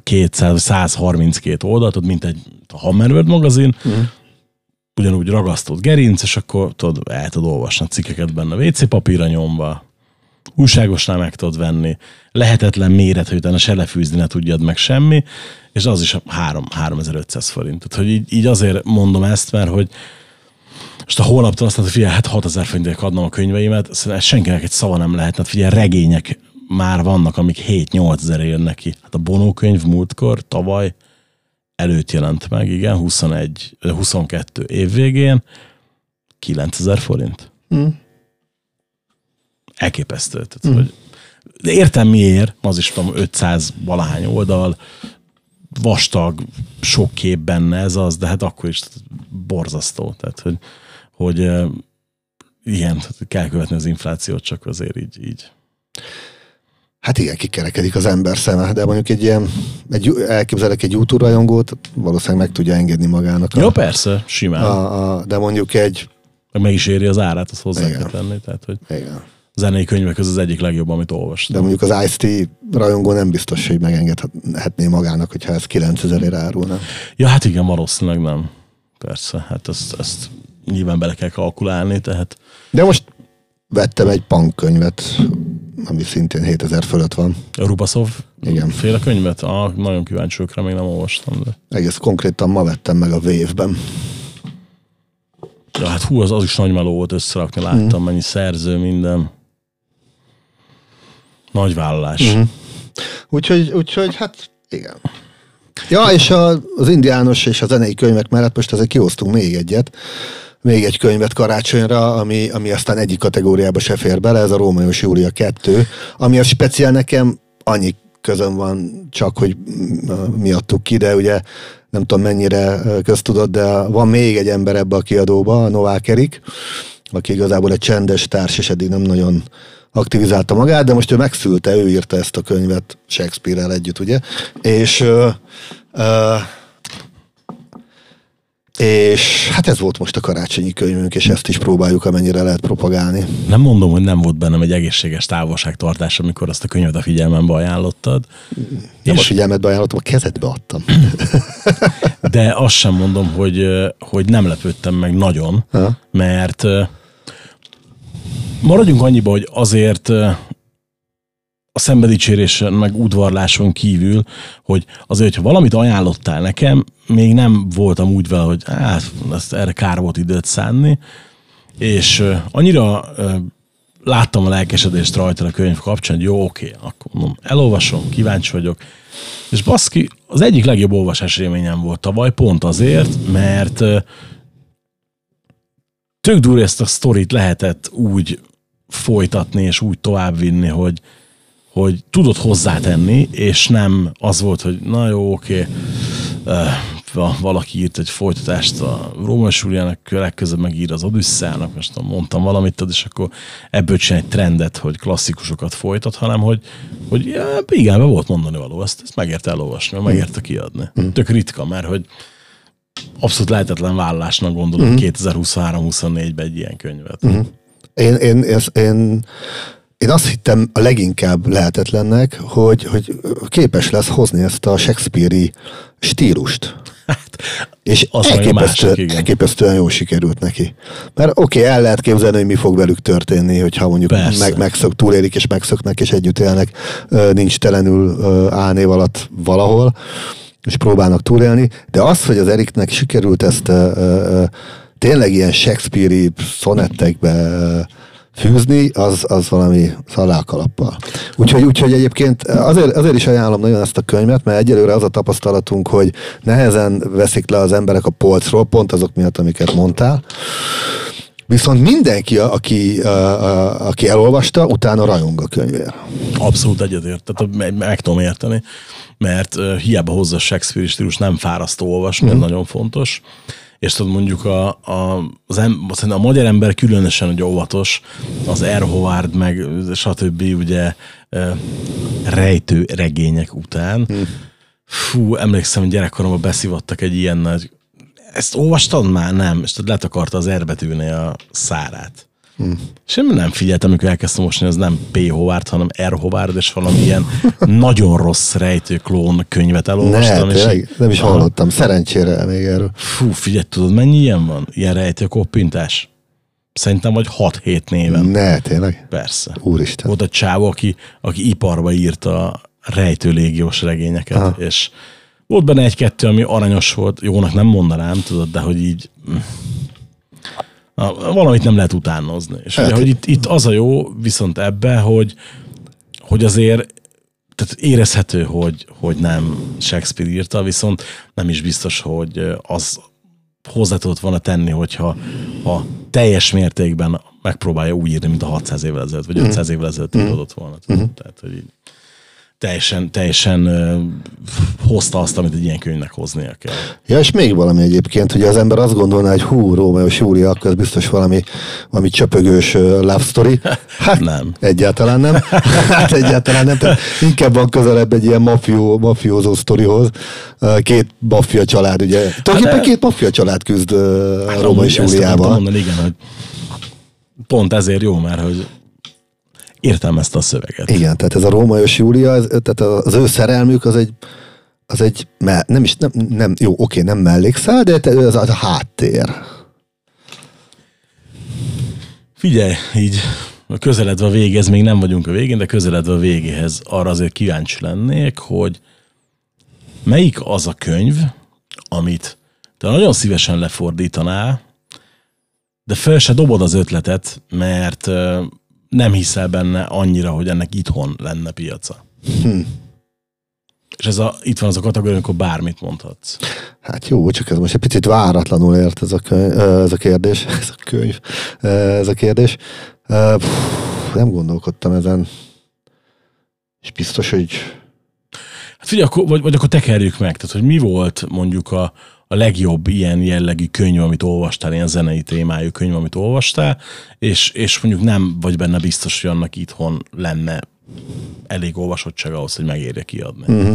200, 132 oldalt, ott mint egy Hammerword magazin, Mhm. ugyanúgy ragasztott gerinc, és akkor tudod, el tudod olvasni a cikkeket benne WC papírra nyomva, újságosnál meg tudod venni, lehetetlen méret, hogy utána se lefűzni ne tudjad meg semmi, és az is 3, 3500 forint. Tehát, hogy így, így azért mondom ezt, mert hogy most a holnaptól azt mondta, hogy figyelj, hát 6000 forintért adnom a könyveimet, szóval senkinek egy szava nem lehet, hát figyelj, regények már vannak, amik 7-8 ezer jönnek ki. Hát a Bonó könyv múltkor, tavaly előtt jelent meg, igen, 21, 22 év végén, 9000 forint. Mm. Elképesztő. Tehát, hogy, de értem miért, az is tudom, 500 valahány oldal, vastag, sok kép benne ez az, de hát akkor is borzasztó. Tehát, hogy, hogy igen, kell követni az inflációt, csak azért így, így. Hát igen, kikerekedik az ember szeme, de mondjuk egy ilyen, egy, elképzelek egy YouTube rajongót, valószínűleg meg tudja engedni magának. A, Jó, persze, simán. A... a, de mondjuk egy, Meg, is éri az árát, azt hozzá Igen. kell tenni. Tehát, hogy igen. zenei könyvek közül az egyik legjobb, amit De olvastam. mondjuk az Ice-T rajongó nem biztos, hogy megengedhetné magának, hogyha ez 9000 ére árulna. Ja, hát igen, valószínűleg nem. Persze, hát ezt, ezt nyilván bele kell kalkulálni, tehát De most vettem egy punk könyvet, ami szintén 7000 fölött van. a Rubaszov Igen. féle könyvet? Ah, nagyon kíváncsi vagyok még nem olvastam, de Egész konkrétan ma vettem meg a Wave-ben. ja, hát hú, az, az is nagy meló volt összerakni, láttam Mhm. mennyi szerző, minden. Nagy vállalás. Mhm. Úgyhogy, úgyhogy hát igen. Ja, és a, az indiános és a zenei könyvek mellett most azért kihoztunk még egyet, még egy könyvet karácsonyra, ami, ami aztán egyik kategóriába se fér bele, ez a Rómeós Júlia 2, ami a speciál nekem annyi közön van csak, hogy mm, miattuk ki, de ugye nem tudom mennyire köztudott, de van még egy ember ebbe a kiadóba, a Novák Erik, aki igazából egy csendes társ, és eddig nem nagyon aktivizálta magát, de most ő megszülte, ő írta ezt a könyvet Shakespeare-rel együtt, ugye? És ö, ö, és hát ez volt most a karácsonyi könyvünk, és ezt is próbáljuk amennyire lehet propagálni. Nem mondom, hogy nem volt bennem egy egészséges távolságtartás, amikor azt a könyvet a figyelmembe ajánlottad. Nem a És- figyelmetbe ajánlottam, a kezedbe adtam. De azt sem mondom, hogy, hogy nem lepődtem meg nagyon, Ha? mert maradjunk annyiba, hogy azért a szembedicsérésen, meg udvarláson kívül, hogy azért, hogyha valamit ajánlottál nekem, még nem voltam úgy vele, hogy hát, ezt erre kár volt időt szánni, és annyira láttam a lelkesedést rajta a könyv kapcsán, hogy jó, oké, akkor mondom, elolvasom, kíváncsi vagyok. És baszki, az egyik legjobb olvasás élményem volt tavaly, pont azért, mert tök durva ezt a sztorit lehetett úgy folytatni és úgy továbbvinni, hogy, hogy tudod hozzátenni, és nem az volt, hogy na jó, oké, va- valaki írt egy folytatást a Róma Súlyának, legközebb megír az Odüsszának, most mondtam valamit, tudod, és akkor ebből csinál egy trendet, hogy klasszikusokat folytat, hanem hogy, hogy ja, igen, be volt mondani való, ezt, ezt megérte elolvasni, meg megérte kiadni. Tök ritka, mert hogy abszolút lehetetlen vállásnak gondolom uh-huh. 2023-24-ben egy ilyen könyvet. Uh-huh. Én, én, én, én, én azt hittem a leginkább lehetetlennek, hogy, hogy képes lesz hozni ezt a Shakespeare-i stílust. És az elképesztő, másik, igen. elképesztően jól sikerült neki. Mert oké, okay, el lehet képzelni, hogy mi fog velük történni, hogyha mondjuk Persze. meg, megszök, túlélik és megszöknek, és együtt élnek, nincs telenül álnév alatt valahol, és próbálnak túlélni. De az, hogy az Eriknek sikerült ezt tényleg ilyen Shakespeare-i szonettekbe fűzni, az, az valami szalákalappal. Úgyhogy, úgyhogy egyébként azért, azért is ajánlom nagyon ezt a könyvet, mert egyelőre az a tapasztalatunk, hogy nehezen veszik le az emberek a polcról, pont azok miatt, amiket mondtál. Viszont mindenki, aki, a, a, aki elolvasta, utána rajong a könyvér. Abszolút egyetért, tehát meg, meg tudom érteni, mert hiába hozza a Shakespeare stílus, nem fárasztó olvasni, ez nagyon fontos. És tudod, mondjuk a, a, az em, a magyar ember különösen hogy óvatos, az R. Howard, meg stb. ugye rejtő regények után. Mhm. Fú, emlékszem, hogy gyerekkoromban beszivattak egy ilyen nagy ezt olvastad már? Nem. És letakarta az erbetűnél a szárát. Hmm. Én nem figyeltem, amikor elkezdtem mosni, az nem P. Howard, hanem R. Howard, és valami ilyen nagyon rossz rejtőklón könyvet Ne, elolvastam. és tényleg, nem is hallottam. Szerencsére még erről. Fú, figyelj, tudod, mennyi ilyen van? Ilyen rejtőkoppintás? Szerintem vagy 6-7 néven. Ne, tényleg. Persze. Úristen. Volt egy csávó, aki, aki iparba írta a rejtő légiós regényeket, Aha. És volt benne egy-kettő, ami aranyos volt, jónak nem mondanám, tudod, de hogy így a, valamit nem lehet utánozni. És Hát- ugye, hogy itt, itt az a jó viszont ebbe, hogy, hogy azért tehát érezhető, hogy, hogy nem Shakespeare írta, viszont nem is biztos, hogy az hozzá tudott volna tenni, hogyha ha teljes mértékben megpróbálja úgy írni, mint a 600 évvel ezelőtt, vagy 500 évvel ezelőtt íródott volna. tudod. Tehát, hogy így teljesen, teljesen uh, hozta azt, amit egy ilyen könyvnek hoznia kell. Ja, és még valami egyébként, ugye az ember azt gondolná, hogy hú, Rómeó és Júlia, akkor ez biztos valami, valami csöpögős love story. Hát Nem. Egyáltalán nem. Hát egyáltalán nem. Tehát inkább van közelebb egy ilyen mafió, mafiózó sztorihoz. Két maffia család, ugye. Tulajdonképpen de- két maffia család küzd uh, Róma és Júliával. mondani, igen, hogy pont ezért jó, mert hogy értelmezte a szöveget. Igen, tehát ez a Róma és Júlia, ez, tehát az ő szerelmük az egy, az egy, nem is, nem, nem jó, oké, nem mellékszál, de te- az, a háttér. Figyelj, így közeledve a végéhez, még nem vagyunk a végén, de közeledve a végéhez arra azért kíváncsi lennék, hogy melyik az a könyv, amit te nagyon szívesen lefordítanál, de fel se dobod az ötletet, mert nem hiszel benne annyira, hogy ennek itthon lenne piaca. Hm. És ez a, itt van az a kategória, amikor bármit mondhatsz. Hát jó, csak ez most egy picit váratlanul ért ez a, könyv, ez a kérdés, ez a könyv, ez a kérdés. Pff, Nem gondolkodtam ezen. És biztos, hogy Hát figyelj, akkor, vagy, vagy akkor tekerjük meg, tehát hogy mi volt mondjuk a, a legjobb ilyen jellegű könyv, amit olvastál, ilyen zenei témájú könyv, amit olvastál, és, és mondjuk nem vagy benne biztos, hogy annak itthon lenne elég olvasottság ahhoz, hogy megérje kiadni. Mm.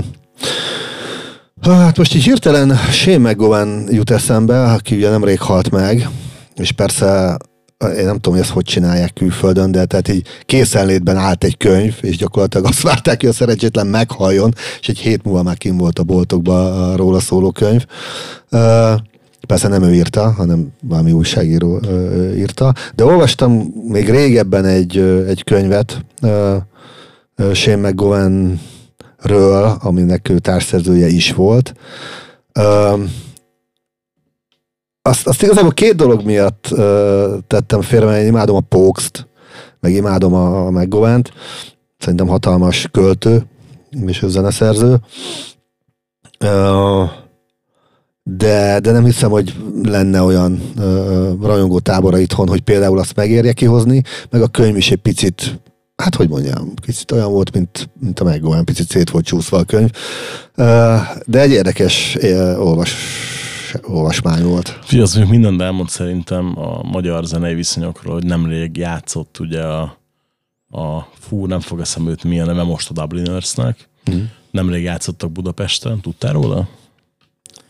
Hát most így hirtelen Shane McGowan jut eszembe, aki ugye nemrég halt meg, és persze én nem tudom, hogy ezt hogy csinálják külföldön, de tehát így készenlétben állt egy könyv, és gyakorlatilag azt várták, hogy a szerencsétlen meghalljon, és egy hét múlva már kim volt a boltokba a róla szóló könyv. Persze nem ő írta, hanem valami újságíró írta, de olvastam még régebben egy, egy könyvet, Shane McGowan ről, aminek ő társszerzője is volt. Azt, azt igazából két dolog miatt ö, tettem félre, mert én imádom a Póxt, meg imádom a, a McGovant. Szerintem hatalmas költő, és ő zeneszerző. Ö, de, de nem hiszem, hogy lenne olyan ö, rajongó tábora itthon, hogy például azt megérje kihozni, meg a könyv is egy picit hát hogy mondjam, kicsit olyan volt, mint, mint a meg, olyan picit szét volt csúszva a könyv. Ö, De egy érdekes ö, olvas, olvasmány volt. Fia, az mondjuk mindent elmond szerintem a magyar zenei viszonyokról, hogy nemrég játszott ugye a, a fú, nem fog eszembe jutni milyen neve most a Dublinersnek. Mhm. Nemrég játszottak Budapesten, tudtál róla?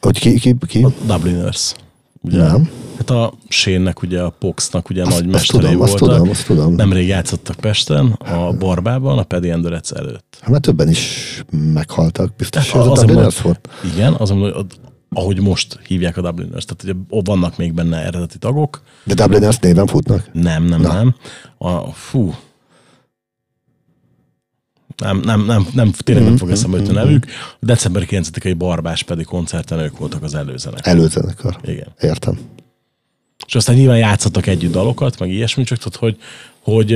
Hogy ki, ki, ki? A Dubliners. Ugye? Nem. Hát a Sénnek, ugye a Poxnak ugye Azt, nagy mesterei tudom, azt voltak. tudom, azt tudom. Nemrég játszottak Pesten, a Barbában, a Pedi Endurec előtt. Hát mert többen is meghaltak, biztos, Tehát hogy ez a azért Dubliners mondom- volt. Igen, az, hogy ahogy most hívják a Dubliners, tehát ugye ott vannak még benne eredeti tagok, De Dubliners néven futnak? Nem, nem, Na. nem. A, fú. Nem, nem, nem, nem tényleg nem fog eszembe jutni a nevük. A december 9-i Barbás pedig koncerten ők voltak az előzenek. Előzenekar. Igen. Értem. És aztán nyilván játszottak együtt dalokat, meg ilyesmi, csak tudod, hogy, hogy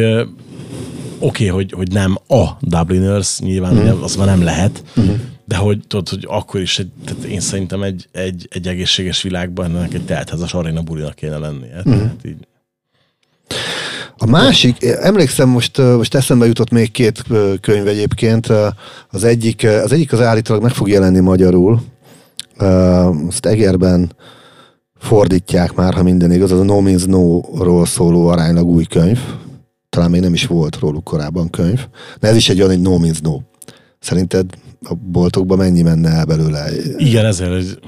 oké, okay, hogy, hogy nem a Dubliners, nyilván mm. az már nem lehet, mm. de hogy tudod, hogy akkor is, egy, tehát én szerintem egy, egy, egy egészséges világban ennek egy teltházas aréna bulinak kéne lennie. Mm. Tehát így, A másik, emlékszem, most, most eszembe jutott még két könyv egyébként. Az egyik, az egyik az állítólag meg fog jelenni magyarul. Azt Egerben fordítják már, ha minden igaz. Az a No Means No-ról szóló aránylag új könyv. Talán még nem is volt róluk korábban könyv. De ez is egy olyan, egy No Means No. Szerinted a boltokban mennyi menne el belőle? igen, ezért, hogy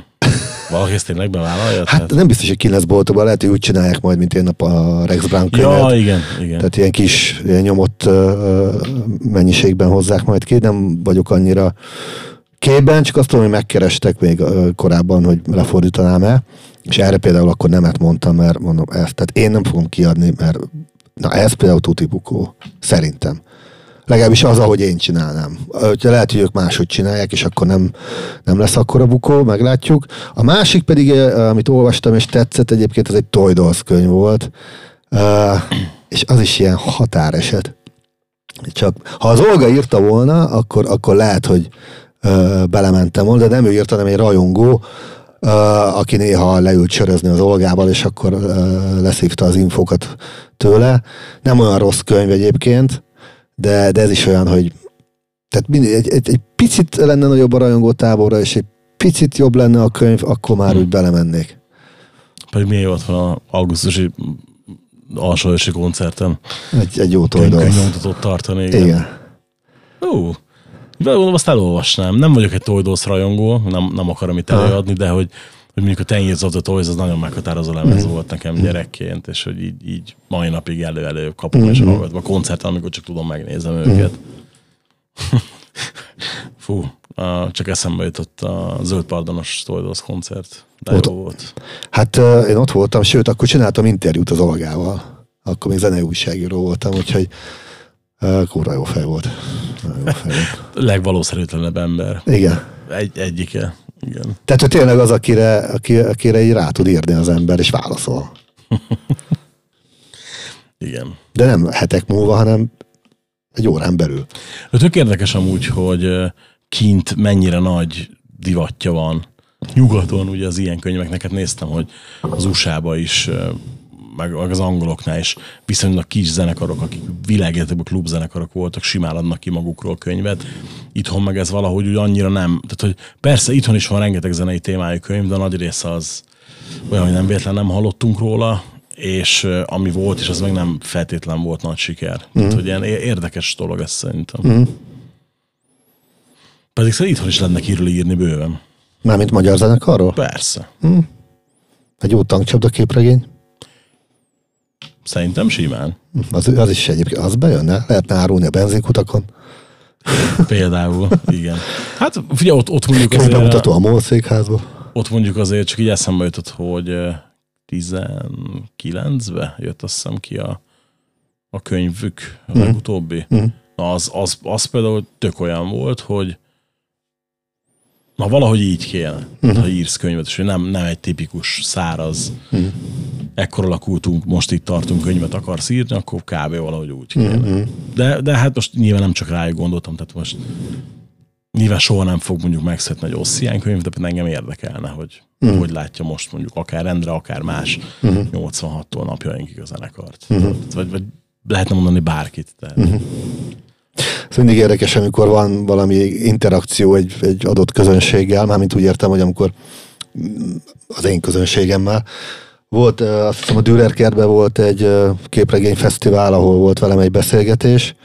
valaki ezt tényleg bevállalja. Hát nem biztos, hogy ki lesz boltokban, lehet, hogy úgy csinálják majd, mint én a- a Rex Brown könyvet. Ja, igen, igen. Tehát ilyen kis, ilyen nyomott ö, mennyiségben hozzák majd ki. Nem vagyok annyira képben, csak azt tudom, hogy megkerestek még ö, korábban, hogy lefordítanám el. És erre például akkor nemet mondtam, mert mondom ezt. Tehát én nem fogom kiadni, mert na ez például tuti bukó. Szerintem. Legalábbis az, ahogy én csinálnám. Lehet, hogy ők máshogy csinálják, és akkor nem, nem lesz akkora bukó, meglátjuk. A másik pedig, amit olvastam, és tetszett egyébként, ez egy Toy Dolls könyv volt. És az is ilyen határeset. Csak ha az Olga írta volna, akkor, akkor lehet, hogy belementem volna, de nem ő írta, hanem egy rajongó, aki néha leült sörözni az Olgával, és akkor leszívta az infókat tőle. Nem olyan rossz könyv egyébként, de, de ez is olyan, hogy tehát mindig, egy, egy, egy picit lenne nagyobb a rajongó táborra, és egy picit jobb lenne a könyv, akkor már Hmm. úgy belemennék. Pedig milyen ott van a augusztusi alsóősi koncerten. Egy, egy jó Könyv, toldalsz. könyvnyomtatót tartani. Igen. Igen. Ó, gondolom azt elolvasnám. Nem vagyok egy Toydos rajongó, nem, nem akarom itt előadni, de hogy, hogy mondjuk a Ten of the Toys az nagyon meghatározó lemez volt nekem gyerekként, és hogy így, így mai napig elő-elő kapom, és hallgatom a koncerten, amikor csak tudom, megnézem őket. Fú, csak eszembe jutott a Zöld Pardonos Toydos koncert. De Ott- jó volt. Hát én ott voltam, sőt, akkor csináltam interjút az Olgával. Akkor még zenei újságíró voltam, úgyhogy kurva jó fej volt. Legvalószerűtlenebb ember. Igen. Egy, egyike. Igen. Tehát hogy tényleg az, akire, aki, akire így rá tud írni az ember, és válaszol. Igen. De nem hetek múlva, hanem egy órán belül. De tök érdekes amúgy, hogy kint mennyire nagy divatja van. Nyugaton ugye az ilyen könyveknek, hát néztem, hogy az USA-ba is, meg az angoloknál is viszonylag kis zenekarok, akik világéletében klubzenekarok voltak, simán adnak ki magukról könyvet. Itthon meg ez valahogy úgy annyira nem. Tehát, hogy persze itthon is van rengeteg zenei témájú könyv, de a nagy része az olyan, hogy nem véletlen nem hallottunk róla, és ami volt, és az meg nem feltétlen volt nagy siker. Mm. Tehát, hogy ilyen érdekes dolog ez szerintem. Mm. Pedig szerintem itthon is lenne kiről írni bőven. Mármint magyar zenekarról? Persze. Egy jó tankcsapda képregény? Szerintem simán. Az, az is egyébként, az bejönne? Lehetne árulni a benzinkutakon. Például, igen. Hát figyelj, ott, ott mondjuk azért, a MOL székházba. ott mondjuk azért csak így eszembe jutott, hogy eh, 19-be jött azt hiszem ki a, a könyvük, a legutóbbi. Mhm. Na, az, az, az például tök olyan volt, hogy na valahogy így kéne, uh-huh. ha írsz könyvet, és nem, nem egy tipikus száraz, uh-huh. ekkor alakultunk, most itt tartunk könyvet akarsz írni, akkor kb. valahogy úgy kéne. Uh-huh. De, de hát most nyilván nem csak rájuk gondoltam, tehát most nyilván soha nem fog mondjuk megszületni egy Ossian könyv, de például engem érdekelne, hogy uh-huh. hogy látja most mondjuk akár rendre, akár más uh-huh. 86-tól napjainkig a zenekart. Uh-huh. Vagy, vagy lehetne mondani bárkit. Tehát. Uh-huh. Ez mindig érdekes, amikor van valami interakció egy, egy adott közönséggel, mármint úgy értem, hogy amikor az én közönségemmel. Volt, azt hiszem a Dürer kertben volt egy képregényfesztivál, ahol volt velem egy beszélgetés.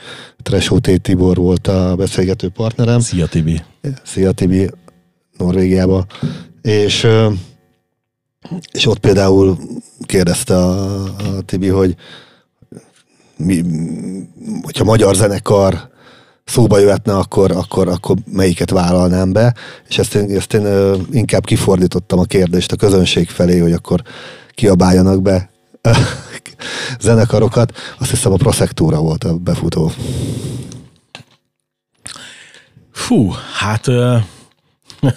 Tresó T. Tibor volt a beszélgető partnerem. Szia Tibi! Szia Tibi, Norvégiába. És, és ott például kérdezte a, a Tibi, hogy mi, hogyha magyar zenekar szóba jöhetne, akkor, akkor, akkor melyiket vállalnám be, és ezt én, ezt én inkább kifordítottam a kérdést a közönség felé, hogy akkor kiabáljanak be zenekarokat. Azt hiszem a Prosektúra volt a befutó. Fú, hát uh,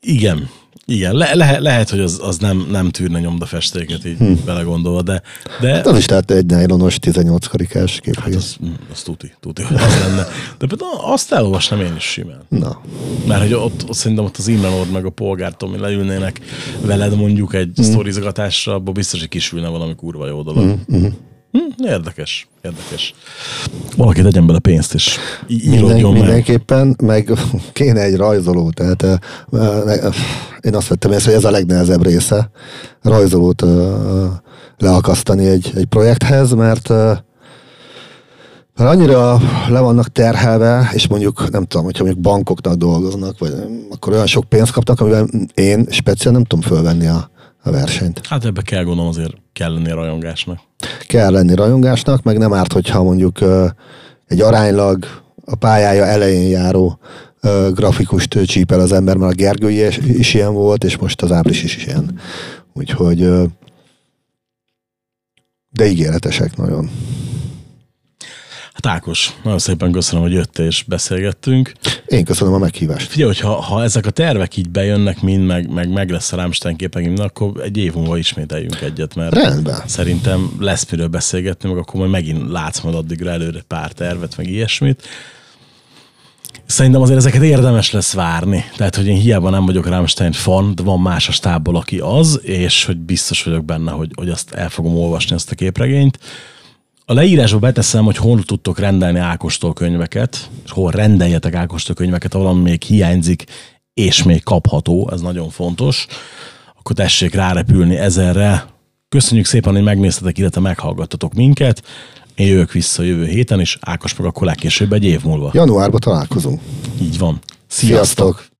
igen, igen, le, le, lehet, hogy az, az nem, nem tűrne nyomdafestéket így hm. belegondolva, de... de... Hát az is lehet egy nylonos 18 karikás kép. Hát az, az tuti, tuti, hogy az lenne. De például azt elolvasnám én is simán. Na. Mert hogy ott, ott szerintem ott az Imre meg a Polgár Tomi leülnének veled mondjuk egy hm. sztorizgatásra, abból biztos, hogy kisülne valami kurva jó dolog. Hm. Hm. Hm, érdekes, érdekes. Valaki tegyen bele pénzt is. Minden. Mindenképpen, meg kéne egy rajzoló, tehát uh, én azt vettem észre, hogy ez a legnehezebb része, rajzolót uh, leakasztani egy, egy projekthez, mert uh, mert annyira le vannak terhelve, és mondjuk, nem tudom, hogyha mondjuk bankoknak dolgoznak, vagy akkor olyan sok pénzt kaptak, amivel én speciál nem tudom fölvenni a, a versenyt. Hát ebbe kell gondolom azért kell lenni rajongásnak. Kell lenni rajongásnak, meg nem árt, hogyha mondjuk egy aránylag a pályája elején járó grafikust csípel az ember, mert a Gergő is, is ilyen volt, és most az Ábris is, is ilyen. Úgyhogy de ígéretesek nagyon. Hát Ákos, nagyon szépen köszönöm, hogy jöttél és beszélgettünk. Én köszönöm a meghívást. Figyelj, hogy ha, ha ezek a tervek így bejönnek mind, meg, meg, meg lesz a Rámstein képegim, akkor egy év múlva ismételjünk egyet, mert Rendben. szerintem lesz miről beszélgetni, meg akkor majd megint látsz majd addigra előre pár tervet, meg ilyesmit. Szerintem azért ezeket érdemes lesz várni. Tehát, hogy én hiába nem vagyok Rammstein fan, de van más a stábból, aki az, és hogy biztos vagyok benne, hogy, hogy azt el fogom olvasni, ezt a képregényt. A leírásba beteszem, hogy hol tudtok rendelni Ákostól könyveket, és hol rendeljetek Ákostól könyveket, ahol még hiányzik, és még kapható, ez nagyon fontos. Akkor tessék rárepülni ezerre. Köszönjük szépen, hogy megnéztetek, illetve meghallgattatok minket. Én jövök vissza jövő héten, és Ákos meg akkor legkésőbb egy év múlva. Januárban találkozunk. Így van. Sziasztok! Sziasztok.